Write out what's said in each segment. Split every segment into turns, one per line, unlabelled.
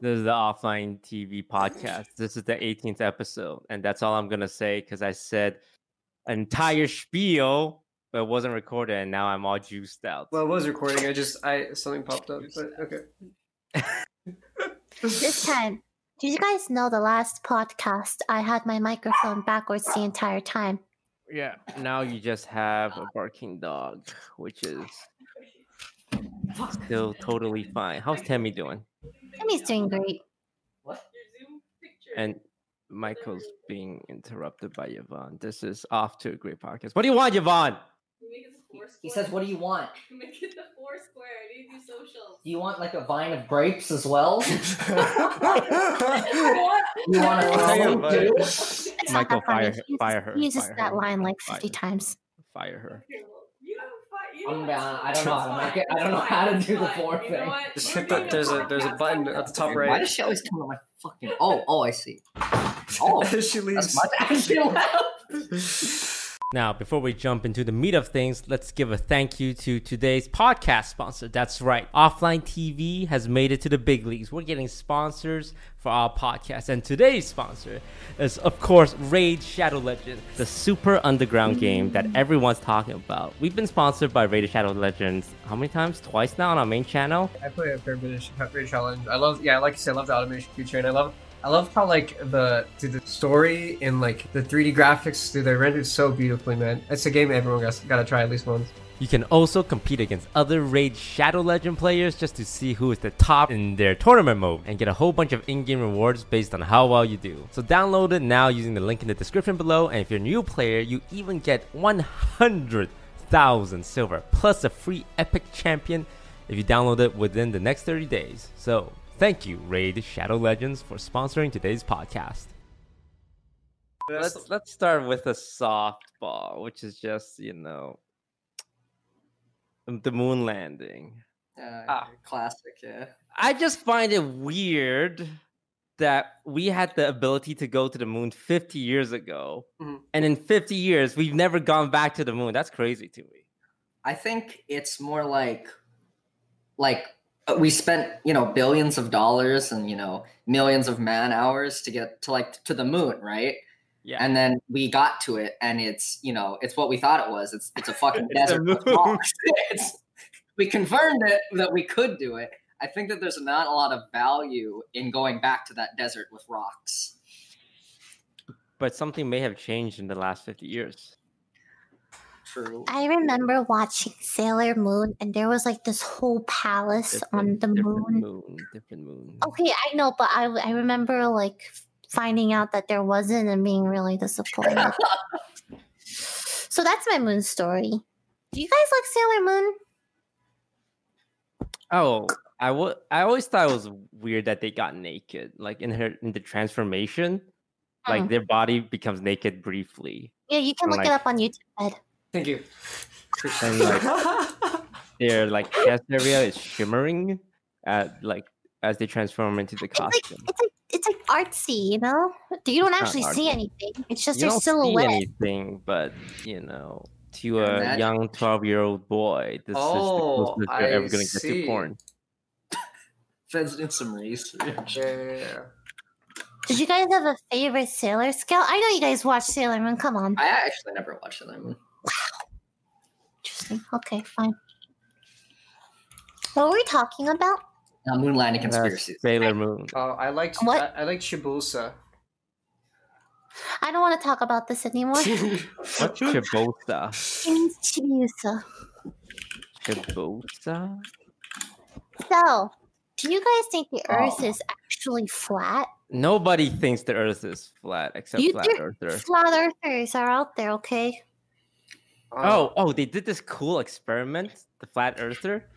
This is the offline TV podcast. This is the 18th episode, and that's all I'm gonna say because I said an entire spiel, but it wasn't recorded, and now I'm all juiced out.
Well, it was recording. I just I something popped up. But okay.
This time, did you guys know the last podcast I had my microphone backwards the entire time?
yeah, now you just have a barking dog, which is still totally fine. How's Tammy doing?
Timmy's doing great. What?
And Michael's being interrupted by Yvonne. This is off to a great podcast. What do you want, Yvonne?
He says, "What do you want?
Make it the four square. I need to do socials.
Do you want like a vine of grapes as well?
what?
You want a
Fire,
phone
fire.
too?
It's not
Michael, fire her-
He uses-
fire her,
He uses
fire
that
her,
line like 50
her.
times.
Fire her.
You don't fight. You
I'm
don't
down. Uh, I don't know how to make it. I don't know how to do the four
You know
thing.
Just hit the there's a there's a button at the top
right.
Why does she always come on my fucking? Oh, oh, I see. Oh,
she leaves.
that's much action left.
Now, before we jump into the meat of things, let's give a thank you to today's podcast sponsor. That's right, Offline TV has made it to the big leagues. We're getting sponsors for our podcast. And today's sponsor is, of course, Raid Shadow Legends, the super underground game that everyone's talking about. We've been sponsored by Raid Shadow Legends how many times? Twice now on our main channel.
I play a fair bit of Raid Challenge. I love, yeah, like you said, I love the automation feature, and I love, I love how like the the story and like the 3D graphics, dude, they're rendered so beautifully, man. It's a game everyone got gotta try at least once.
You can also compete against other Raid Shadow Legend players just to see who is the top in their tournament mode and get a whole bunch of in-game rewards based on how well you do. So download it now using the link in the description below and if you're a new player, you even get 100,000 silver plus a free epic champion if you download it within the next 30 days. So, thank you Raid Shadow Legends for sponsoring today's podcast. Let's let's start with a softball, which is just, you know, the moon landing.
Uh,
Ah.
Classic, yeah.
I just find it weird that we had the ability to go to the moon 50 years ago,
Mhm.
and in 50 years we've never gone back to the moon. That's crazy to me.
I think it's more like, like Uh, we spent you know billions of dollars and you know millions of man hours to get to like to the moon, right?
Yeah.
And then we got to it, and it's you know it's what we thought it was. It's it's a fucking
It's
desert with rocks. It's, we confirmed it that we could do it. I think that there's not a lot of value in going back to that desert with rocks.
but something may have changed in the last 50 years.
True.
I remember watching Sailor Moon, and there was like this whole palace on the
different
moon.
moon. Different moon.
Okay, I know, but I, I remember like finding out that there wasn't and being really disappointed. so that's my moon story. Do you guys like Sailor Moon?
Oh, I wa- I always thought it was weird that they got naked, like in her in the transformation, like
Mm.
their body becomes naked briefly.
Yeah, you can look
like-
it up on YouTube. Ed.
Thank you.
And, like, Their like chest area is shimmering, at like as they transform into the
It's like
costume.
it's like it's like artsy, you know. You don't actually see anything. It's just
you
their
don't
silhouette.
see anything, but you know, to a
Imagine-
young twelve-year-old boy, this
Oh,
is the oh, closest
I
you're ever gonna get to porn.
Feds doing some research.
yeah, yeah, yeah.
Did you guys have a favorite Sailor Scout? I know you guys watch Sailor Moon. Come on.
I actually never watched Sailor Moon.
Interesting. Okay, fine. What were we talking about?
Uh, moon landing conspiracy.
Sailor Moon.
Uh, I liked
What?
I, I liked Shibusa.
I don't want to talk about this anymore.
What's Chibosa?
It means Chibiusa.
Chibosa?
So, do you guys think the Earth
Oh.
is actually flat?
Nobody thinks the Earth is flat except
You
flat
think-
Earther.
Flat Earthers are out there, okay?
Oh, oh, they did this cool experiment, the flat earther,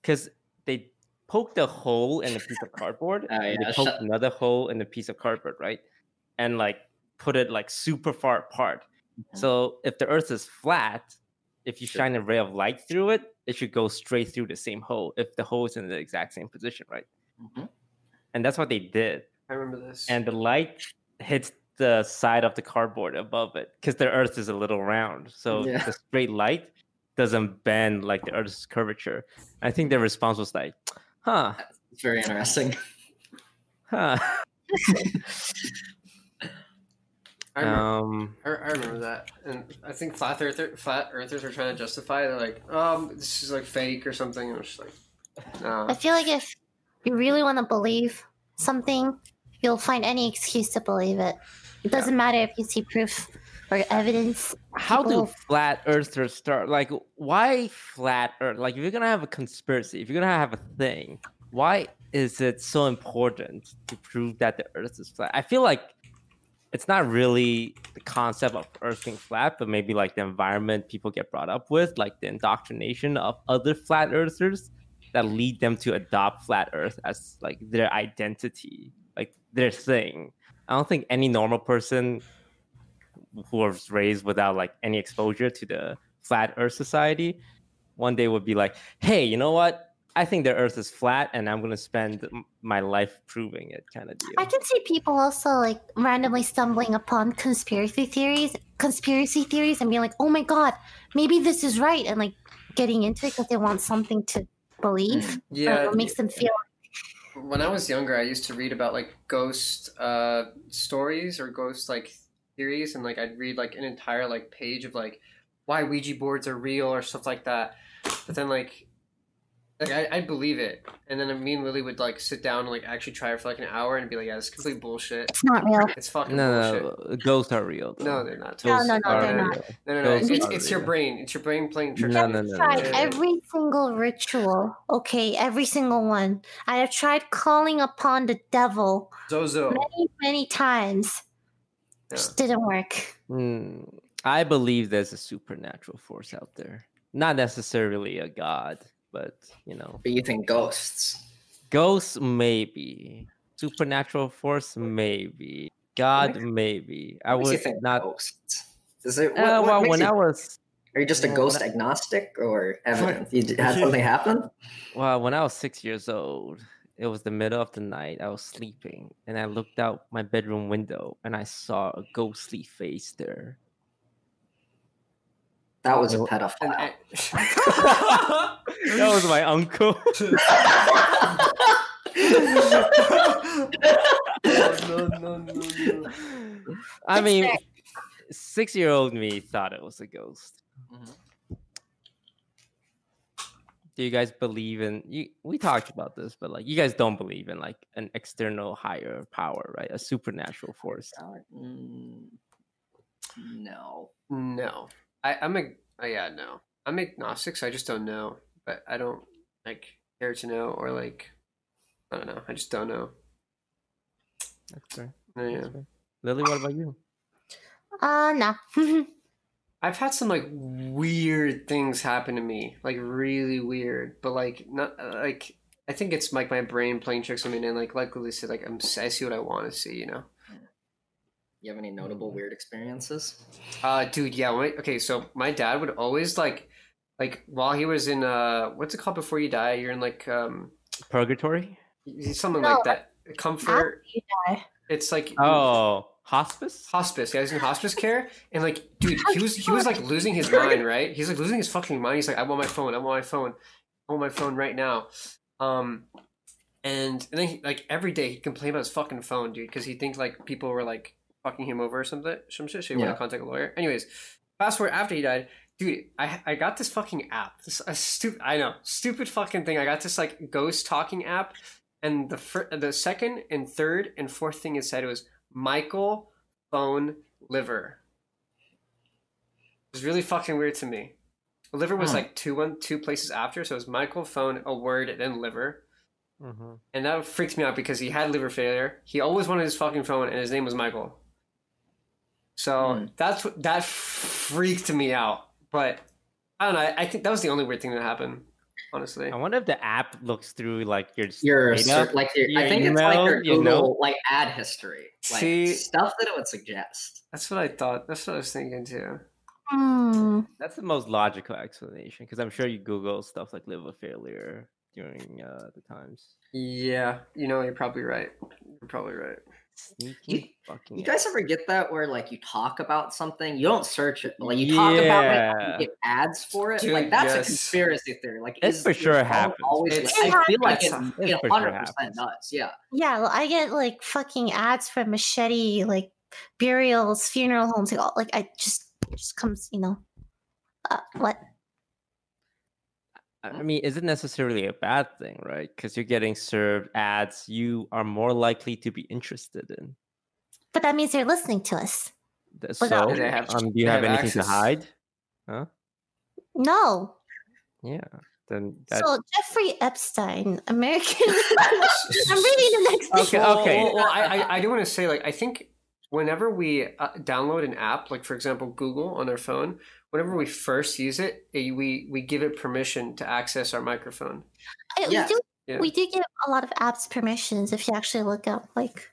because they poked a hole in a piece of cardboard,
Oh,
and
yeah,
they poked
shut-
another hole in a piece of cardboard, right? And like put it like super far apart.
Mhm.
So if the earth is flat, if you
Sure.
shine a ray of light through it, it should go straight through the same hole if the hole is in the exact same position, right?
Mhm.
And that's what they did.
I remember this.
And the light hits the side of the cardboard above it because the earth is a little round. So
Yeah.
the straight light doesn't bend like the earth's curvature. I think their response was like, huh,
It's very interesting.
Huh.
I remember,
Um,
I, I remember that, and I think flat earther, flat earthers are trying to justify. it. They're like, um, this is like fake or something. And I'm just like, no.
I feel like if you really want to believe something, you'll find any excuse to believe it. It doesn't matter if you see proof or evidence.
how do flat earthers start? Like, why flat earth? Like, if you're gonna have a conspiracy, if you're gonna have a thing, why is it so important to prove that the earth is flat? I feel like it's not really the concept of earth being flat, but maybe like the environment people get brought up with, like the indoctrination of other flat earthers that lead them to adopt flat earth as like their identity, like their thing. I don't think any normal person who was raised without like any exposure to the flat earth society one day would be like hey you know what i think the earth is flat and i'm going to spend my life proving it kind of deal
I can see people also like randomly stumbling upon conspiracy theories, conspiracy theories, and being like, "Oh my god, maybe this is right," and like getting into it because they want something to believe.
yeah,
or it makes them feel.
When I was younger, I used to read about like ghost uh, stories or ghost like theories, and like I'd read like an entire like page of like why Ouija boards are real or stuff like that. But then like, like I, I'd believe it, and then me and Lily would like sit down and like actually try it for like an hour and be like, yeah, this is complete bullshit.
It's not real.
It's fucking
no
bullshit.
no ghosts are real though.
No, they're not.
No, no, no, they're not.
No, no, no.
Ghosts
It's, it's your brain. It's your brain playing tricks.
No,
on
no,
you.
no,
tried
no.
every single ritual. Okay, every single one. I have tried calling upon the devil
Zozo.
many, many times.
Yeah.
Just didn't work.
Hmm. i believe there's a supernatural force out there not necessarily a god but you know
But you think ghosts?
ghosts maybe supernatural force maybe god maybe i
What makes you
would
think
not
ghosts? Is it? What,
uh, well when
you-
i was
are you just a ghost
I-
agnostic or evidence? You had something happen?
Well, when I was six years old, it was the middle of the night. I was sleeping and I looked out my bedroom window and I saw a ghostly face there.
That was a
Well,
And,
pedophile.
that was my uncle.
no, no, no, no.
I mean, six year old me thought it was a ghost.
Mhm.
Do you guys believe in you? We talked about this, but like you guys don't believe in like an external higher power, right? A supernatural force.
Mm, no.
No, I, I'm a oh, yeah no. I'm agnostic, so I just don't know. But I don't like care to know or like I don't know. I just don't know.
That's fair.
Yeah.
That's fair. Lily, what about you?
Uh, no.
I've had some like weird things happen to me, like really weird, but like not uh, like I think it's like my brain playing tricks on me, and like like Lily said, like I'm I see what I want to see, you know.
You have any notable weird experiences?
Uh, dude, yeah. Wait, okay, so my dad would always like, like while he was in uh, what's it called before you die? You're in like um,
Purgatory?
something
No,
like that. Comfort.
you die.
It's like
Oh, hospice?
hospice. Yeah, he's in hospice care, and like, dude, he was he was like losing his mind, right? He's like losing his fucking mind. He's like, I want my phone. I want my phone. I want my phone right now. Um, and and then he, like every day he complained about his fucking phone, dude, because he thinks like people were like fucking him over or something, some shit. So he wanted
Yeah.
to contact a lawyer. Anyways, fast forward after he died, dude. I I got this fucking app. This a stupid. I know stupid fucking thing. I got this like ghost talking app, and the fir- the second and third and fourth thing it said was Michael phone liver. It was really fucking weird to me. Liver was
Hmm.
like two one two places after, so it was Michael phone a word then liver.
Mm-hmm.
And that freaked me out because he had liver failure. He always wanted his fucking phone, and his name was Michael. So
Hmm.
that's what that freaked me out. But I don't know. I, I think that was the only weird thing that happened. Honestly,
I wonder if the app looks through like your
Your
data.
ser- like your, I
your
think it's like your
email, you
Google
know?
like ad history, like
See-
stuff that it would suggest.
that's what I thought. That's what I was thinking too.
Hmm.
That's the most logical explanation because I'm sure you Google stuff like liver failure during uh, the times.
Yeah, you know, you're probably right. You're probably right.
Sneaky fucking.
You guys ever get that where like you talk about something, you don't search it, but like you talk about it, and you get ads for it.
Dude,
like that's
yes.
a conspiracy theory. Like
It's
is
for sure happens.
Always,
It's- like,
I feel like it,
it's-
it's
it
for sure
100 percent does. Yeah.
Yeah, well, I get like fucking ads for machete, like burials, funeral homes, like all like I just just comes, you know. Uh, what?
I mean, is it necessarily a bad thing, right? Because you're getting served ads you are more likely to be interested in.
But that means they're listening to us.
Th- So,
that-
They have-
um, do
they
you have
have
anything
access.
to hide?
No.
Yeah. Then that,
So Jeffrey Epstein, American. I'm reading the next
Okay,
thing.
Well,
okay.
Well, well, I, I, I do want to say, like, I think whenever we uh, download an app, like for example Google on their phone, whenever we first use it, eh, we we give it permission to access our microphone.
I-
Yes.
We do
Yeah.
we do get a lot of apps permissions if you actually look up. Like,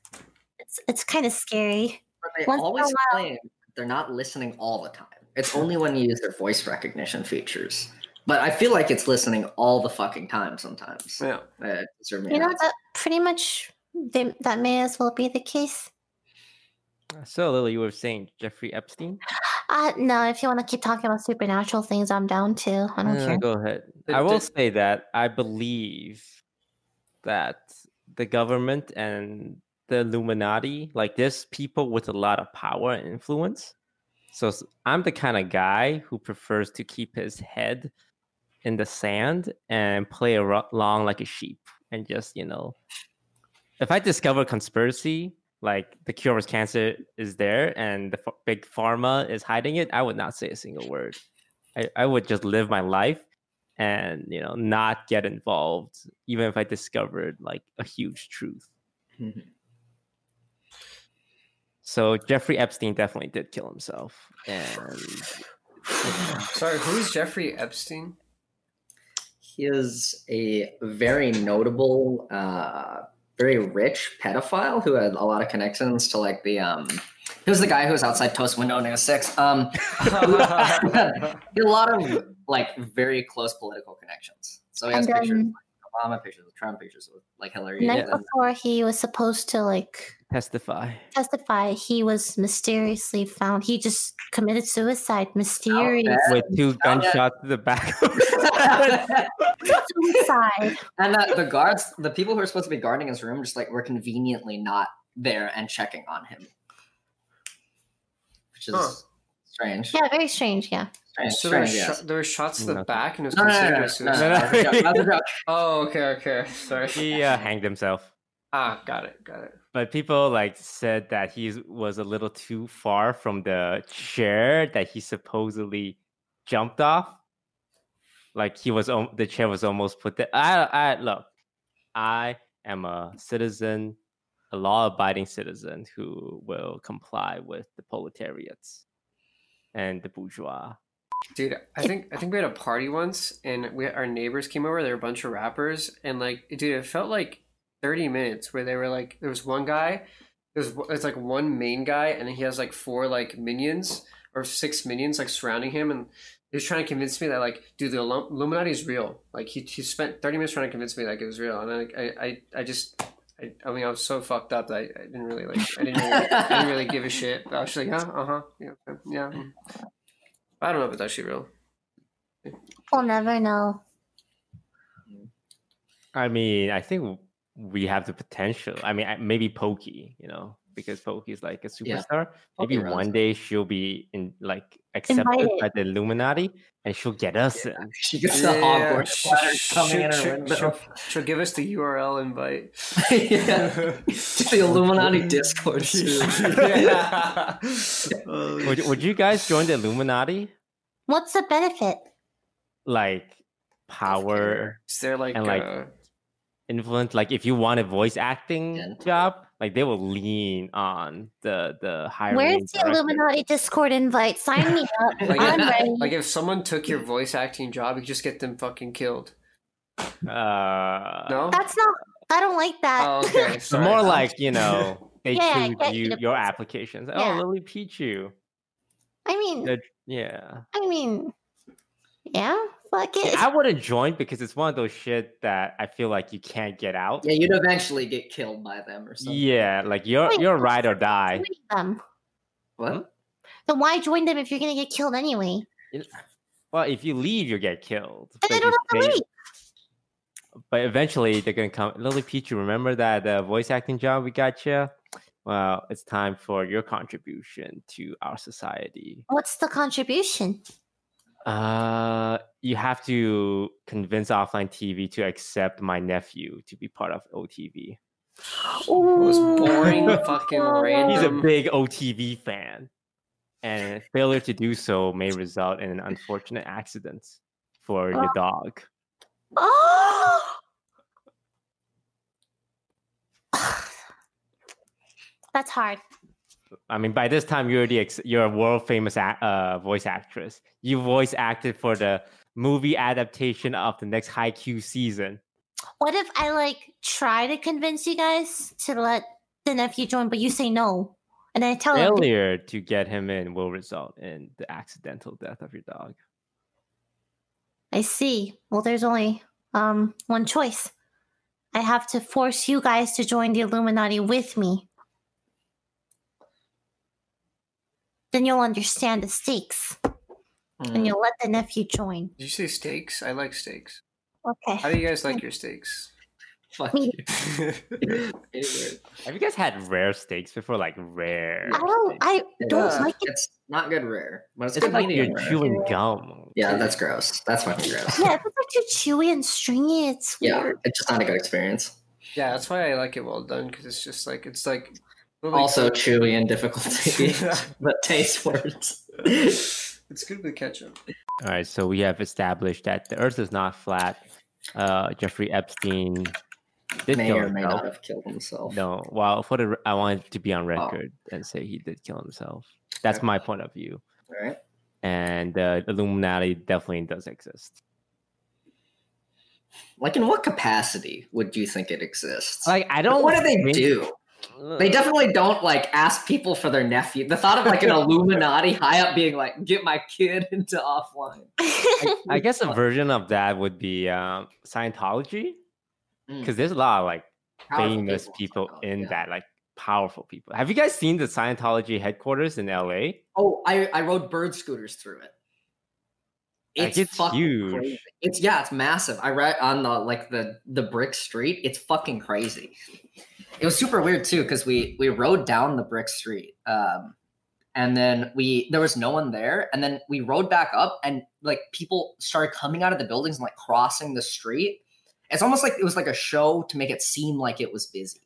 it's it's kind of scary.
But they
Once
always claim they're not listening all the time. It's only when you use their voice recognition features. But I feel like it's listening all the fucking time sometimes.
Yeah.
Uh,
You know
has.
that pretty much they, that may as well be the case.
so Lily, you were saying Jeffrey Epstein?
Uh no, if you want to keep talking about supernatural things, I'm down too. I don't
Uh,
care.
Go ahead. I will say that I believe that the government and the Illuminati, like there's people with a lot of power and influence. So I'm the kind of guy who prefers to keep his head in the sand and play along like a sheep and just, you know, if I discover conspiracy, like the cure for cancer is there and the ph- big pharma is hiding it, I would not say a single word. I, I would just live my life and you know not get involved even if i discovered like a huge truth
Mhm.
so jeffrey epstein definitely did kill himself and
Sorry, who's Jeffrey Epstein?
He is a very notable, uh, very rich pedophile who had a lot of connections to like the um. He was the guy who was outside Toast Window in six. Um, a lot of like very close political connections. So he has
And
pictures
then-
Obama, pictures with Trump, pictures with like Hillary.
The night
and-
before he was supposed to like
testify
testify, he was mysteriously found. He just committed suicide. Mysterious
with two
found
gunshots to the back
suicide.
and that the guards, the people who are supposed to be guarding his room, just like were conveniently not there and checking on him, which is
Huh.
strange.
Yeah, very strange. Yeah.
Strange,
So there were,
strange, yes.
there were shots to the
Nothing.
back and it was
No, no, no,
considered
no, no,
No,
suicide.
no.
no, that was a joke, that was a joke.
Oh, okay, okay. Sorry.
he uh, hanged himself
Ah, got it, got it.
but people like said that he was a little too far from the chair that he supposedly jumped off like he was the chair was almost put there i i look i am a citizen a law-abiding citizen who will comply with the proletariats and the bourgeois
Dude, I think I think we had a party once, and we our neighbors came over. There were a bunch of rappers, and like, dude, it felt like thirty minutes where they were like, there was one guy, there's there's like one main guy, and he has like four like minions or six minions like surrounding him, and he was trying to convince me that like, dude, the Illuminati is real. Like he he spent thirty minutes trying to convince me like it was real, and I I I, I just. I, I mean, I was so fucked up that I, I didn't really like. I didn't really, I didn't really give a shit. But I was just like, yeah, uh huh, yeah, yeah. Mm." I don't know if it's actually real.
We'll never know.
i mean i think we have the potential i mean maybe pokey you know because pokey is like a
Yeah,
superstar maybe
Pokey
one
it.
day she'll be in like accepted
Invited.
by the illuminati and she'll get us in
She gets the Hogwarts letter coming in her
she'll,
window.
she'll, she'll give us the URL invite.
yeah. To the Illuminati Discord.
yeah.
would, would you guys join the illuminati
What's the benefit?
like power
Is there like,
And, like,
uh,
influence like if you want a voice acting
Yeah.
job like they will lean on the the hiring
Where's the
director.
Illuminati Discord invite? Sign me up.
like,
I'm
if,
ready.
like if someone took your voice acting job, you just get them fucking killed.
uh
No?
That's not. I don't like that.
Oh, okay.
It's
Sorry.
more like you know they
Yeah,
choose
get you
you your applications
Yeah.
oh lily pichu
I mean,
The- yeah
I mean, yeah, Fuck it.
I wouldn't join because it's one of those shit that I feel like you can't get out.
Yeah, you'd eventually get killed by them or something.
Yeah, like you're
Wait,
you're
what's
ride or die.
Join them.
What?
Then why join them if you're gonna get killed anyway?
Well, if you leave, you get killed.
And
But
I don't
you
have to leave.
But eventually, they're gonna come. Lily Peach, you remember that uh, voice acting job we got you? Well, it's time for your contribution to our society.
What's the contribution?
Uh, you have to convince offline TV to accept my nephew to be part of OTV.
Most boring, fucking
He's a
random.
He's a big OTV fan, and failure to do so may result in an unfortunate accident for your dog.
Oh. That's hard.
I mean, by this time, you're the ex- you're a world famous a- uh, voice actress. You voice acted for the movie adaptation of the next Haikyuu season.
What if I like try to convince you guys to let the nephew join, but you say no, and I tell him
Failure to get him in will result in the accidental death of your dog.
I see. Well, there's only um one choice. I have to force you guys to join the Illuminati with me. Then you'll understand the stakes,
Mm.
and you'll let the nephew join.
Did you say steaks? I like steaks.
Okay.
How do you guys like your steaks?
Fuck you.
Have you guys had rare steaks before? Like rare.
I don't.
steaks?
I don't
it's,
like it.
it's not good rare, but it's,
It's
good
like you're
rare.
chewing gum.
Yeah, that's gross. That's fucking gross.
Yeah, it's like too chewy and stringy, it's
Yeah, it's just not a good experience.
yeah, that's why I like it well done because it's just like it's like really
Also
good.
chewy and difficult to eat, but tastes worse.
it's good with ketchup.
All right, so we have established that the Earth is not flat. Uh, Jeffrey Epstein did
may
kill
or may
himself.
not have killed himself.
No, well, for the I wanted to be on
Oh.
record and say he did kill himself. That's
Okay.
my point of view.
All right.
And uh, Illuminati definitely does exist.
Like, in what capacity would you think it exists?
Like I don't.
what do they do? They definitely don't like ask people for their nephew. The thought of like an Illuminati high up being like, "Get my kid into offline."
I, I guess a version of that would be um, Scientology,
Mm.
because there's a lot of like
Powerful
famous
people,
people in
yeah.
that, like powerful people. Have you guys seen the Scientology headquarters in LA?
Oh, I I rode bird scooters through it.
Like,
It's,
it's
fucking
huge.
crazy. It's yeah, it's massive. I read on the like the the brick street. It's fucking crazy. It was super weird too because we we rode down the brick street, um, and then we there was no one there, and then we rode back up, and like people started coming out of the buildings and like crossing the street. It's almost like it was like a show to make it seem like it was busy.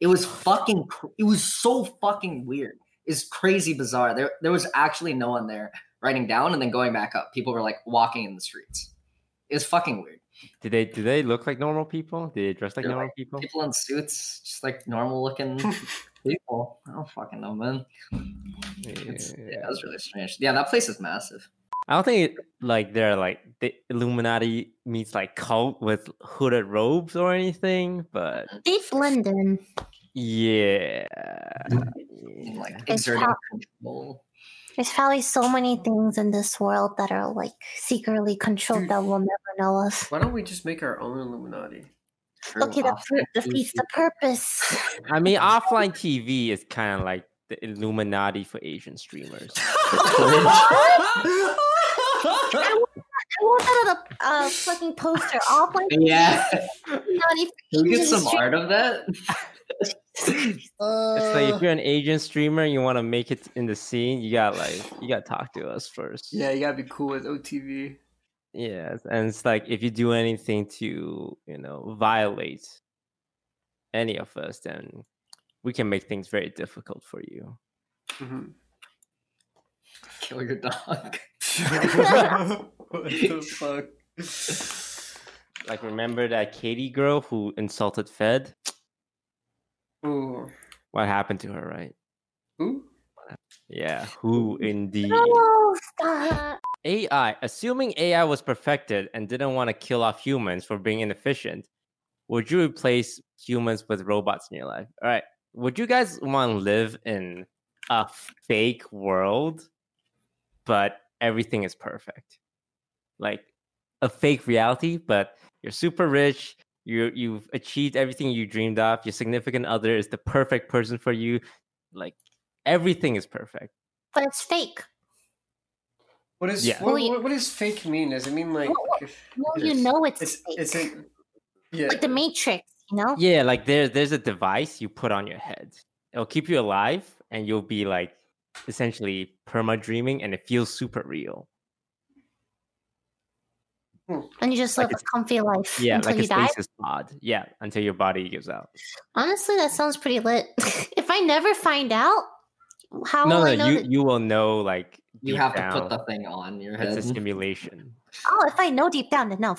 It was fucking. It was so fucking weird. It's crazy bizarre. There there was actually no one there writing down and then going back up. People were like walking in the streets. It was fucking weird.
Did they? Do they look like normal people? Did they dress like
They're
normal people?
People in suits, just like normal looking people. I don't fucking know, man. It's, yeah, that was really strange. Yeah, that place is massive.
I don't think it, like they're like the Illuminati meets like cult with hooded robes or anything, but
they blend in.
yeah.
Like
It's
exerting
how-
control.
There's probably so many things in this world that are like secretly controlled
Dude.
that we'll never know of.
Why don't we just make our own Illuminati?
True,
Okay, that
offline
defeats
TV.
the purpose.
I mean, offline TV is kind of like the Illuminati for Asian streamers.
I want that on a uh, fucking poster. Offline
Yeah,
Illuminati for
can we get some
stream-
art of that?
It's
Uh,
like if you're an Asian streamer and you want to make it in the scene, you got like you got to talk to us first.
yeah, you gotta be cool with OTV.
Yes, and it's like if you do anything to you know violate any of us, then we can make things very difficult for you.
Mm-hmm.
Kill your dog.
what the fuck?
Like remember that Katie girl who insulted Fed?
Ooh.
What happened to her, right?
Ooh.
Yeah, who indeed?
No, stop.
AI, assuming AI was perfected and didn't want to kill off humans for being inefficient, would you replace humans with robots in your life? All right. Would you guys want to live in a fake world, but everything is perfect? Like a fake reality, but you're super rich. You you've achieved everything you dreamed of. Your significant other is the perfect person for you. Like everything is perfect.
But it's fake.
What is
Yeah.
what, what, what does fake mean? Does it mean like
Well,
if-
Well,
it
you know it's,
it's
fake.
it's a, yeah
like the Matrix, you know?
Yeah, like there there's a device you put on your head. It'll keep you alive, and you'll be like essentially perma dreaming, and it feels super real.
And you just
Like
live a comfy life
Yeah,
until
like
you
a
die.
stasis pod. Yeah, until your body gives out.
Honestly, that sounds pretty lit. if I never find out, how
no,
will I
no,
know
you
that?
you will know like
You
deep
have to put the thing on your
it's a
head.
simulation.
Oh, if I know deep down, then no.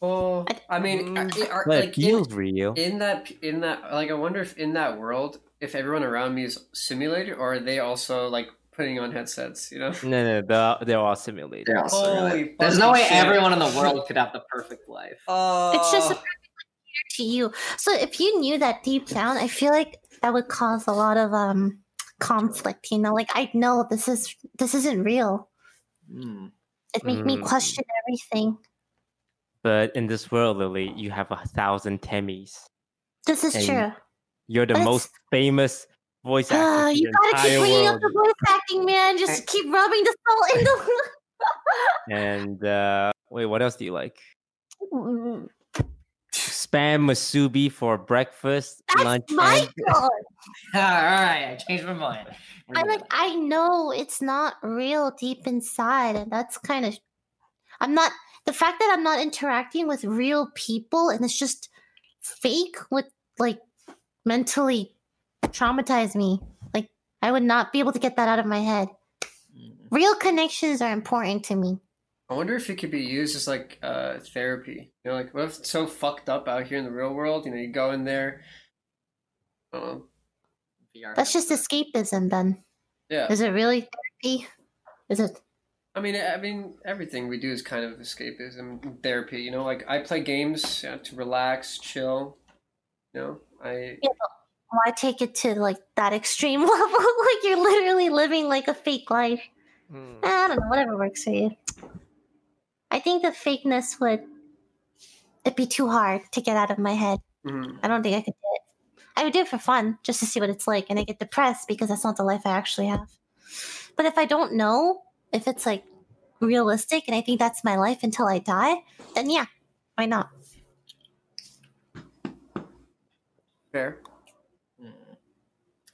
well
I-
I mean
Mm,
are- are- like
it
in,
feels real.
in that in that like I wonder if in that world if everyone around me is simulated or are they also like putting on headsets you know
No, no, they're, they're all simulated.
They're also
Holy
really- There's no way
shit.
everyone in the world could have the perfect life.
oh
It's just a to you. So if you knew that deep down, I feel like that would cause a lot of um conflict. You know, like I know this is this isn't real.
Hmm.
It make me
Mm.
question everything.
But in this world, Lily, you have a thousand Temmys.
This is true.
You're the
But it's-
most famous voice actor. In
you gotta keep
entire
bringing
world.
up the voice acting, man. Just keep rubbing the salt in the.
And uh, wait, what else do you like?
Mm,
Spam musubi for breakfast,
That's
lunch,
my
and
God.
All right, I changed my mind.
I
good.
like I know it's not real deep inside, and that's kind of I'm not the fact that I'm not interacting with real people and it's just fake with like mentally traumatize me. Like I would not be able to get that out of my head.
Hmm.
Real connections are important to me.
I wonder if it could be used as like uh therapy. You know, like what if it's so fucked up out here in the real world? You know, you go in there. Know.
That's just escapism then.
Yeah,
Is it really therapy? Is it
I mean, I mean, everything we do is kind of escapism, therapy. You know, like I play games you know, to relax, chill. You know, I
why take it to like that extreme level? like you're literally living like a fake life.
Hmm.
I don't know, whatever works for you. I think the fakeness would it'd be too hard to get out of my head.
mhm.
I don't think I could do it. I would do it for fun, just to see what it's like, and I get depressed because that's not the life I actually have. But if I don't know if it's like realistic and I think that's my life until I die, then yeah, why not?
fair.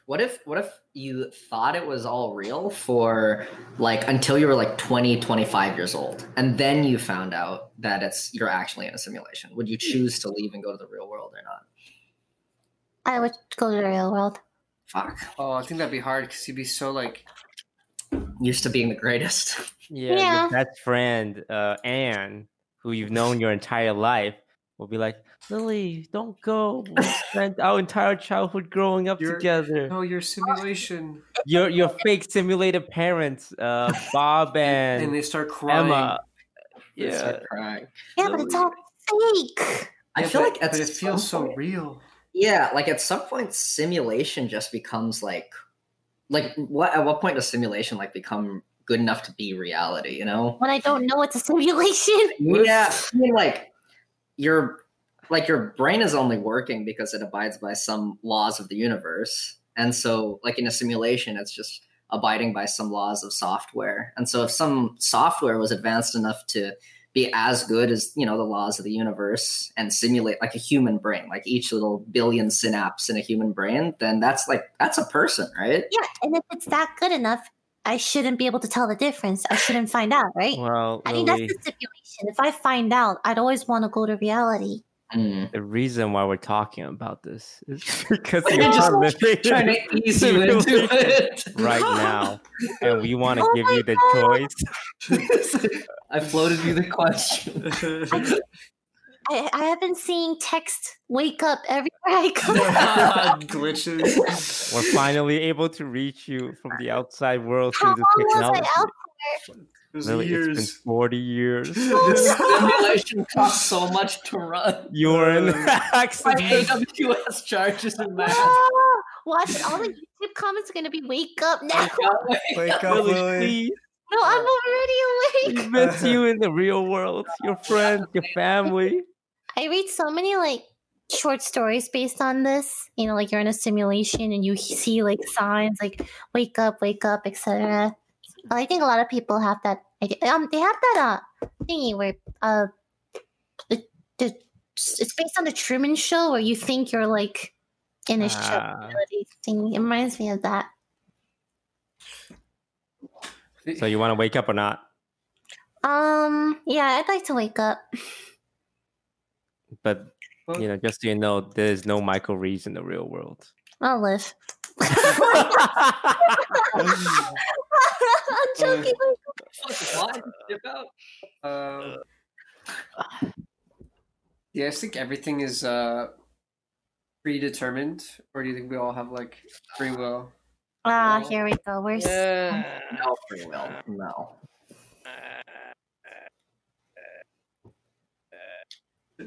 What if what if you thought it was all real for like until you were like 20, 25 years old and then you found out that it's you're actually in a simulation? Would you choose to leave and go to the real world or not?
I would go to the real world.
Fuck.
Oh, I think that'd be hard because you'd be so like.
Used to being the greatest.
Yeah,
Yeah.
your best friend, uh, Anne, who you've known your entire life, will be like, Lily, don't go. We spent our entire childhood growing up
You're-
together.
No, your simulation,
Your your fake simulated parents, uh, Bob
and
and
they start crying.
Emma.
They
Yeah,
start crying.
Yeah, but it's all fake.
I
Yeah,
feel
but-
like at
but it feels
some
so
point-
real.
Yeah, like at some point, simulation just becomes like, like what? At what point does simulation like become good enough to be reality? You know?
When I don't know it's a simulation.
Yeah, I mean, like your like your brain is only working because it abides by some laws of the universe, and so like in a simulation, it's just abiding by some laws of software. And so if some software was advanced enough to be as good as you know the laws of the universe and simulate like a human brain like each little billion synapse in a human brain then that's like that's a person right
Yeah, and if it's that good enough, I shouldn't be able to tell the difference. I shouldn't find out, right?
well,
I think that's the stipulation. If I find out, I'd always want to go to reality.
Mm.
the reason why we're talking about this is because
We're just
living
trying to ease you into it
right now, and we want to
Oh
give you the
God.
choice.
i floated you the question
I, I have been seeing text wake up everywhere I go.
Glitches.
We're finally able to reach you from the outside world
How
through
long
the
was
technology.
I out?
It was
Lily, it's been
years.
40 years.
this simulation costs so much to run
You were in
Uh,
my
accident.
aws charges and math
Ah, Watch all the YouTube comments are gonna be wake up now.
Wake up,
Lily,
Lily.
please.
No, I'm already awake.
We miss you in the real world. Your friends, your family.
I read so many like short stories based on this. You know, like you're in a simulation and you see like signs like "wake up, wake up," etc. I think a lot of people have that. idea. Um, they have that uh thingy where uh, the, the it's based on the Truman Show where you think you're like in a show
Ah.
reality thing. It reminds me of that.
So you want to wake up or not?
Um, yeah, I'd like to wake up.
But you know, just so you know, there's no Michael Reeves in the real world.
I'll live. I'm joking.
Uh, yeah, I think everything is uh, predetermined, or do you think we all have like free will?
Ah, here we go. Where's
No free will. No.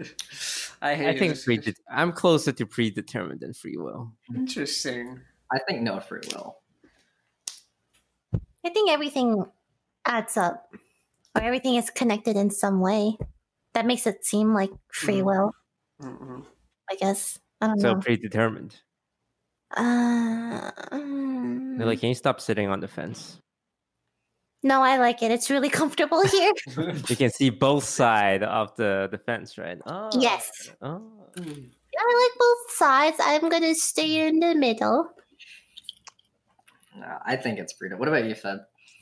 I hate
I think
This is
prede- I'm closer to predetermined than free will.
interesting.
I think no free will.
I think everything adds up, or everything is connected in some way. That makes it seem like free
Mhm.
will.
Mm-mm.
I guess I don't
So
know.
predetermined.
Uh,
They're like, can you stop sitting on the fence?
No, I like it. It's really comfortable here.
You can see both sides of the, the fence, right? Oh,
Yes.
Oh.
I like both sides. I'm gonna stay in the middle.
No, I think it's freedom. What about you, Fed?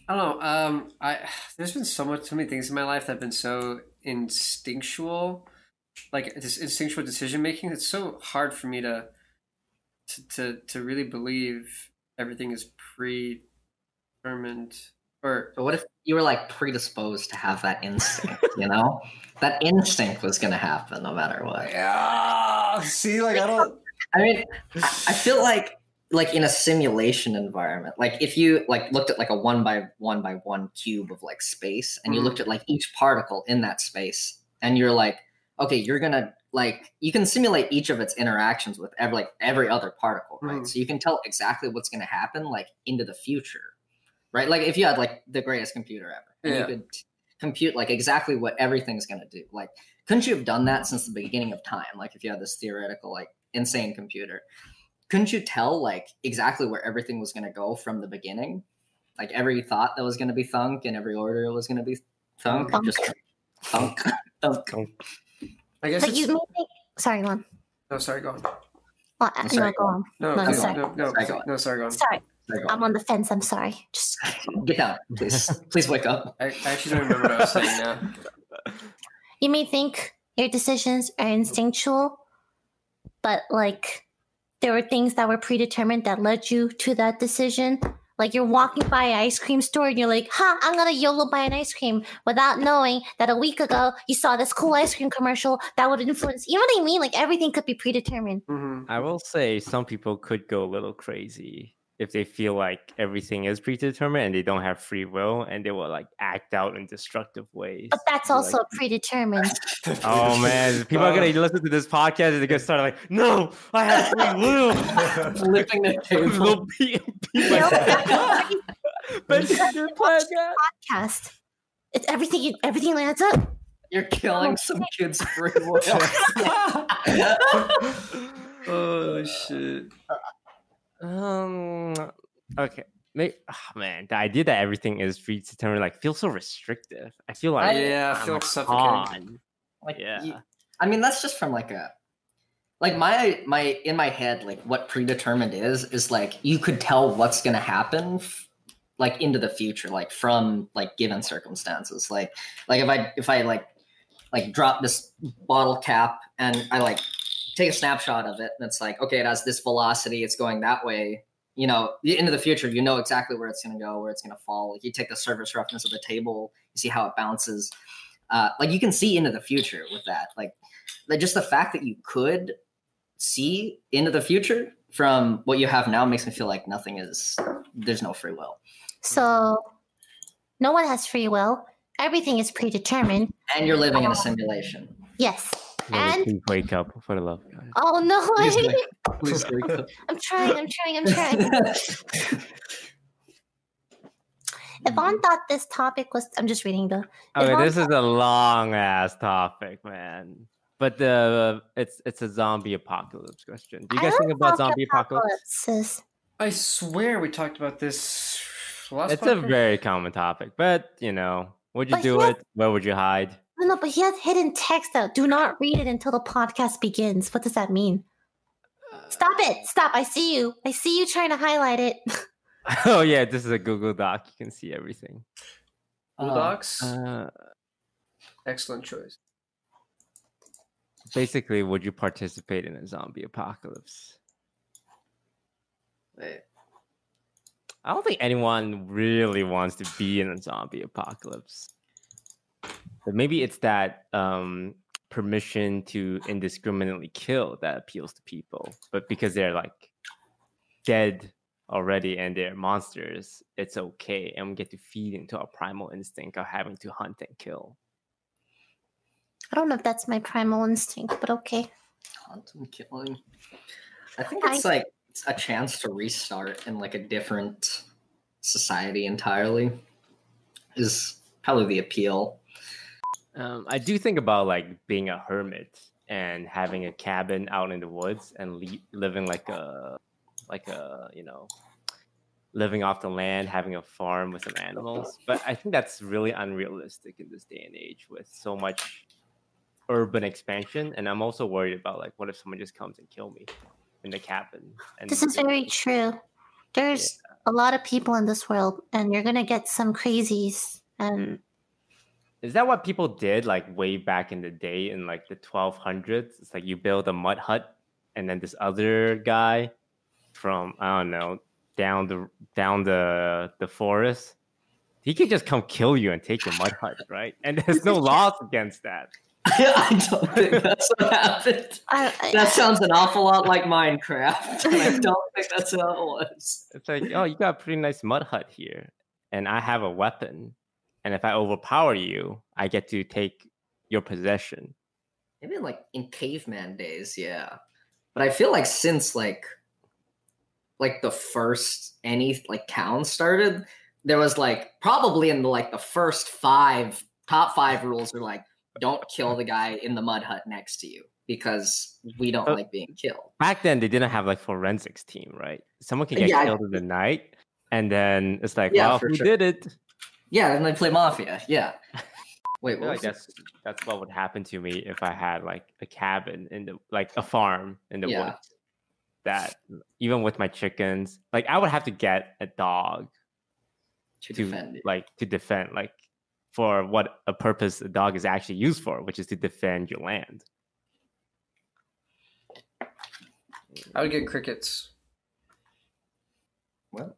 I don't know. Um, I there's been so much, so many things in my life that have been so instinctual, like this instinctual decision making. It's so hard for me to, to to to really believe everything is predetermined. Or
But what if you were like predisposed to have that instinct? You know, that instinct was going to happen no matter what.
yeah, see, like I don't.
I mean, I I feel like like in a simulation environment, like if you like looked at like a one by one by one cube of like space, and you
Mhm.
looked at like each particle in that space, and you're like, okay, you're gonna like you can simulate each of its interactions with every like every other particle, right?
Mhm.
So you can tell exactly what's gonna happen like into the future, right? Like if you had like the greatest computer ever, and
Yeah.
you could compute like exactly what everything's gonna do, like couldn't you have done that since the beginning of time? Like if you had this theoretical like insane computer couldn't you tell like exactly where everything was going to go from the beginning like every thought that was going to be thunk and every order was going to be thunk
Thunk.
just thunk thunk
I guess
But you may think. Sorry, go on.
no, sorry, go on.
Uh,
I'm
no,
sorry,
go on.
No,
No,
no,
sorry.
no, no,
Sorry, go on.
no, sorry, go on.
Sorry,
There you go.
I'm on the fence. I'm sorry. Just
get down please please wake up
I, I actually don't remember what I was saying now.
you may think your decisions are instinctual, but like there were things that were predetermined that led you to that decision. Like you're walking by an ice cream store and you're like, "Ha, I'm gonna YOLO buy an ice cream," without knowing that a week ago you saw this cool ice cream commercial that would influence. You know what I mean? Like everything could be predetermined.
hmm
I will say some people could go a little crazy if they feel like everything is predetermined and they don't have free will and they will like act out in destructive ways.
But that's
Like-
also predetermined.
Oh man, people are gonna listen to this podcast and they're gonna start like, no, I have free will.
flipping the table
be, be
You know,
like
that's
that.
why
But you didn't plan that.
podcast. It's everything. Everything lands up.
you're killing oh, some kids free will
oh shit.
Uh, Um. Okay. May oh, man, the idea that everything is free to predetermined like feels so restrictive. I feel like
Yeah, I feel like suffocating.
like
Yeah.
you- i mean that's just from like a like my my in my head like what predetermined is is like you could tell what's going to happen f- like into the future like from like given circumstances like like if i if i like like drop this bottle cap and i like take a snapshot of it and it's like okay it has this velocity it's going that way you know into the future you know exactly where it's going to go where it's going to fall like you take the surface roughness of the table you see how it bounces uh, like you can see into the future with that like, like just the fact that you could see into the future from what you have now makes me feel like nothing is there's no free will
So, no one has free will. Everything is predetermined.
and you're living in a simulation
Yes.
Lily,
And
please wake up for the love of
oh no,
Please wake Please wake up.
I'm trying. I'm trying. I'm trying. Yvonne thought this topic was. I'm just reading the.
Okay,
Yvonne
this is a long ass topic, man. But the it's it's a zombie apocalypse question. Do you
I
guys think about zombie
zombie
apocalypse?
I swear we talked about this last
It's a very common topic, but you know, would you
But
do
yeah.
it? Where would you hide?
No, no, but he has hidden text out. Do not read it until the podcast begins. What does that mean? Stop it! Stop! I see you. I see you trying to highlight it.
oh yeah, this is a Google Doc. You can see everything.
Bulldogs.
Uh,
Excellent choice.
basically, would you participate in a zombie apocalypse?
Wait.
I don't think anyone really wants to be in a zombie apocalypse. But maybe it's that um, permission to indiscriminately kill that appeals to people. But because they're like dead already and they're monsters, it's okay. And we get to feed into our primal instinct of having to hunt and kill.
I don't know if that's my primal instinct, but okay.
Quantum killing. I think
I-
it's like it's a chance to restart in like a different society entirely. Is probably the appeal.
Um, I do think about like being a hermit and having a cabin out in the woods and le- living like a like a you know living off the land, having a farm with some animals. But I think that's really unrealistic in this day and age with so much urban expansion. And I'm also worried about like what if someone just comes and kill me in the cabin? And
This is very true. There's a lot of people in this world, and you're gonna get some crazies. And
Is that what people did like way back in the day in like the 1200s? It's like you build a mud hut and then this other guy from I don't know down the down the the forest, he could just come kill you and take your mud hut, right? And there's no laws against that.
I don't think that's what happened.
I, I,
That sounds an awful lot like Minecraft. I don't think that's how it was.
It's like, oh, you got a pretty nice mud hut here, and I have a weapon, and if I overpower you, I get to take your possession.
Maybe like in caveman days, yeah. But I feel like since like like the first any like town started, there was like probably in the like the first five top five rules are like don't kill the guy in the mud hut next to you because we don't like being killed.
back then they didn't have like forensics team, right? Someone can get
Yeah, I-
killed in the night, and then it's like,
Yeah,
well, who
sure.
did it?
Yeah, and they play mafia. Yeah. Wait, what
feel like
was it?
that's that's what would happen to me if I had like a cabin in the like a farm in the
Yeah.
woods. That even with my chickens, like I would have to get a dog
to
to
defend it.
like to defend like for what a purpose a dog is actually used for, which is to defend your land.
I would get crickets.
What?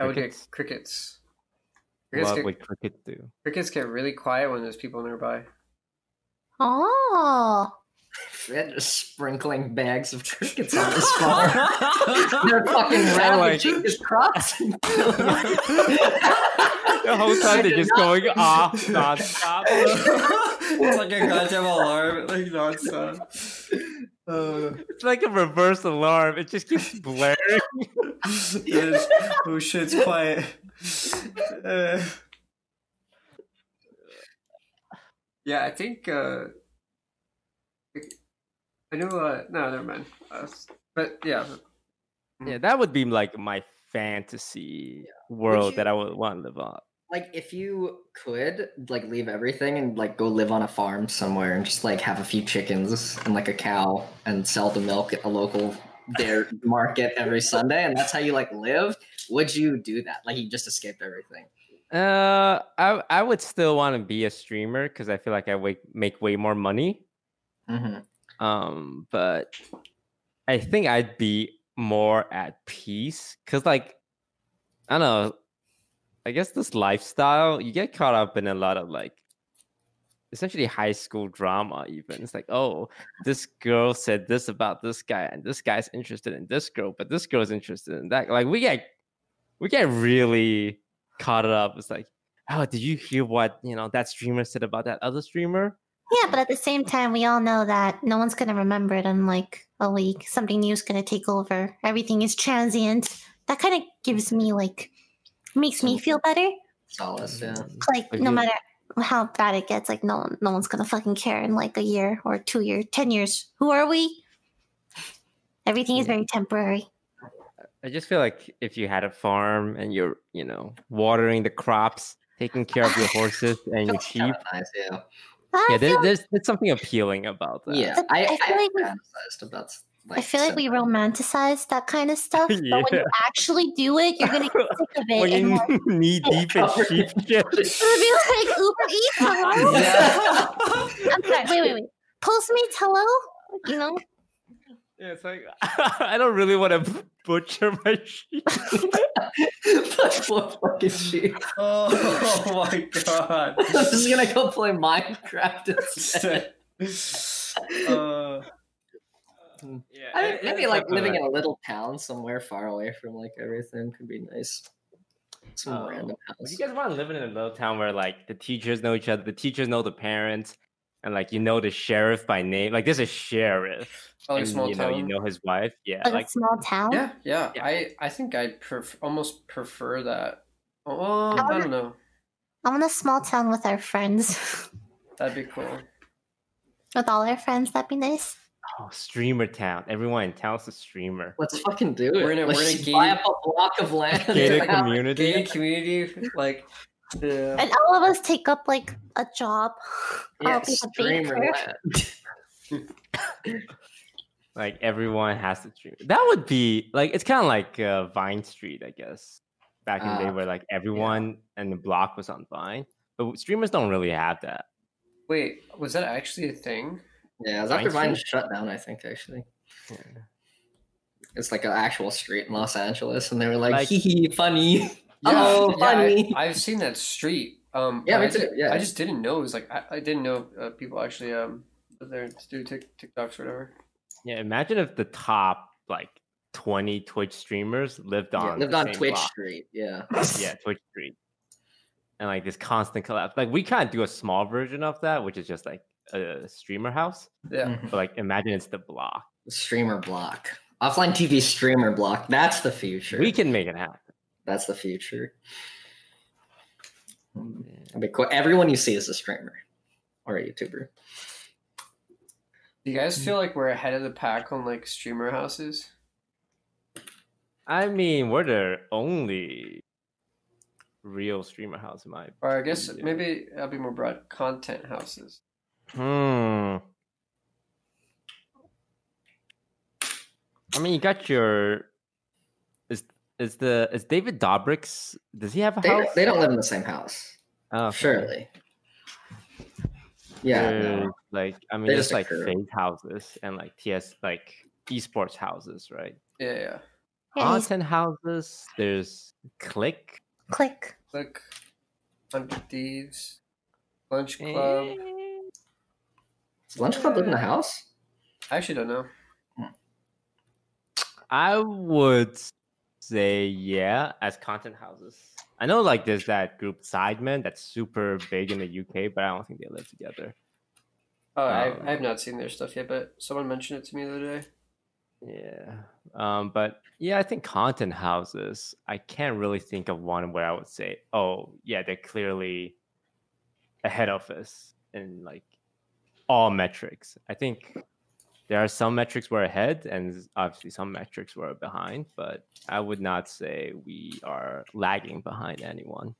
I would get crickets. Crickets
What
get,
would crickets do?
crickets get really quiet when there's people nearby.
oh,
Fred just sprinkling bags of crickets on his farm. They're fucking
I like
ravaging his crops.
The whole time they're just going off nonstop.
it's like a goddamn alarm, like nonstop. Uh,
It's like a reverse alarm. It just keeps blaring.
it's- oh shit, it's quiet. Uh, yeah, I think. Uh, I knew. Uh, no, never mind. Uh, but yeah,
Yeah, that would be like my fantasy world that I would want to live on.
like if you could like leave everything and like go live on a farm somewhere and just like have a few chickens and like a cow and sell the milk at the local dairy market every Sunday and that's how you like live, would you do that? Like you just escaped everything.
Uh, I I would still want to be a streamer because I feel like I wake, make way more money.
Mm-hmm.
Um, but I think I'd be more at peace because, like, I don't know. I guess this lifestyle, you get caught up in a lot of like, essentially high school drama. Even it's like, oh, this girl said this about this guy, and this guy's interested in this girl, but this girl's interested in that. Like, we get, we get really caught up. It's like, oh, did you hear what you know that streamer said about that other streamer?
yeah, but at the same time, we all know that no one's gonna remember it in like a week. Something new is gonna take over. Everything is transient. That kind of gives me like makes me feel better.
Solace, yeah.
Like
But
no
you-
matter how bad it gets, like no one, no one's gonna fucking care in like a year or two years, ten years. Who are we? Everything is very temporary.
I just feel like if you had a farm and you're, you know, watering the crops, taking care of your horses and your sheep.
kinda nice, yeah.
Yeah,
feel
there, there's there's something appealing about that.
Yeah,
But
I,
I
I,
feel like we-
fantasized about.
I feel like we romanticize that kind of stuff, but when you actually do it, you're gonna get sick of it.
When
and
you
like,
knee deep in sheep shit.
it'll be like Uber Eats. Hello?
Yeah.
I'm sorry. Wait, wait, wait. Postmates. Hello. You know.
Yeah, it's like I don't really want to butcher my sheep.
Poor fucking sheep.
Oh, my god.
I'm just gonna go play Minecraft instead.
uh,
Yeah,
I
it-
mean, maybe like
definitely
living in a little town somewhere far away from like everything could be nice. Some
Oh,
random
Would
house.
you guys want to live in a little town where like the teachers know each other, the teachers know the parents, and like you know the sheriff by name? Like there's a sheriff, oh,
I like
and
small
you know you know his wife. Yeah,
Like,
like
a small town.
Yeah, yeah.
Yeah.
I I think I pref- almost prefer that. Oh, I don't know.
I want a small town with our friends.
That'd be cool.
with all our friends, that'd be nice.
oh, streamer town. Everyone in town's a streamer.
Let's fucking do it.
We're in a-
Let's
we're in a
just
game-
buy up a block of land.
Gated
and have-
community.
Gated community, like, yeah.
And all of us take up like a job.
Yeah,
I'll be the baker.
Like everyone has to stream. That would be like it's kind of like uh, Vine Street, I guess. Back in the day,
Ah,
where like everyone and the block was on Vine, but streamers don't really have that.
Wait, was that actually a thing?
Yeah, it was
Vine
after Vine
Street?
shut down, I think actually.
Yeah.
It's like an actual street in Los Angeles, and they were like,
Like-
hee hee, funny. Oh, funny.
I, have seen that street. Um,
Yeah, me
I
too, yeah.
I just didn't know it was like I, I didn't know uh, people actually um was there to do tic- TikToks or whatever.
Yeah, imagine if the top like 20 Twitch streamers lived
Yeah,
on
lived on Twitch
block.
Street. Yeah.
Yeah, Twitch Street. And like this constant collapse. Like we can't do a small version of that, which is just like a streamer house.
Yeah,
Mhm.
But like imagine it's the block.
The streamer block. Offline TV streamer block. That's the future.
We can make it happen.
That's the future. Hmm.
Yeah.
Be cool. Everyone you see is a streamer or a YouTuber.
do you guys feel like we're ahead of the pack on like streamer houses?
I mean, we're the only real streamer house in my
Or I guess
Yeah.
maybe I'll be more broad. Content houses.
Hmm. I mean, you got your. Is is the is David Dobrik's? Does he have a
They,
house?
they don't live in the same house.
Oh, okay.
Surely. Yeah. no.
Like I mean,
They
there's
just
like
occur.
fake houses and like TS like esports houses, right?
Yeah, yeah.
Yeah,
houses. There's Click.
click.
Like Hundred Thieves, Lunch Club.
Eh,
Does Lunch Club live in a house?
I actually don't know.
I would say yeah, as content houses. I know like there's that group Sidemen that's super big in the UK, but I don't think they live together.
Oh, I,
Um,
I have not seen their stuff yet, but someone mentioned it to me the other day.
Yeah. Um, but yeah, I think content houses, I can't really think of one where I would say, oh, yeah, they're clearly ahead of us in like all metrics. I think there are some metrics we're ahead and obviously some metrics we're behind, but I would not say we are lagging behind anyone.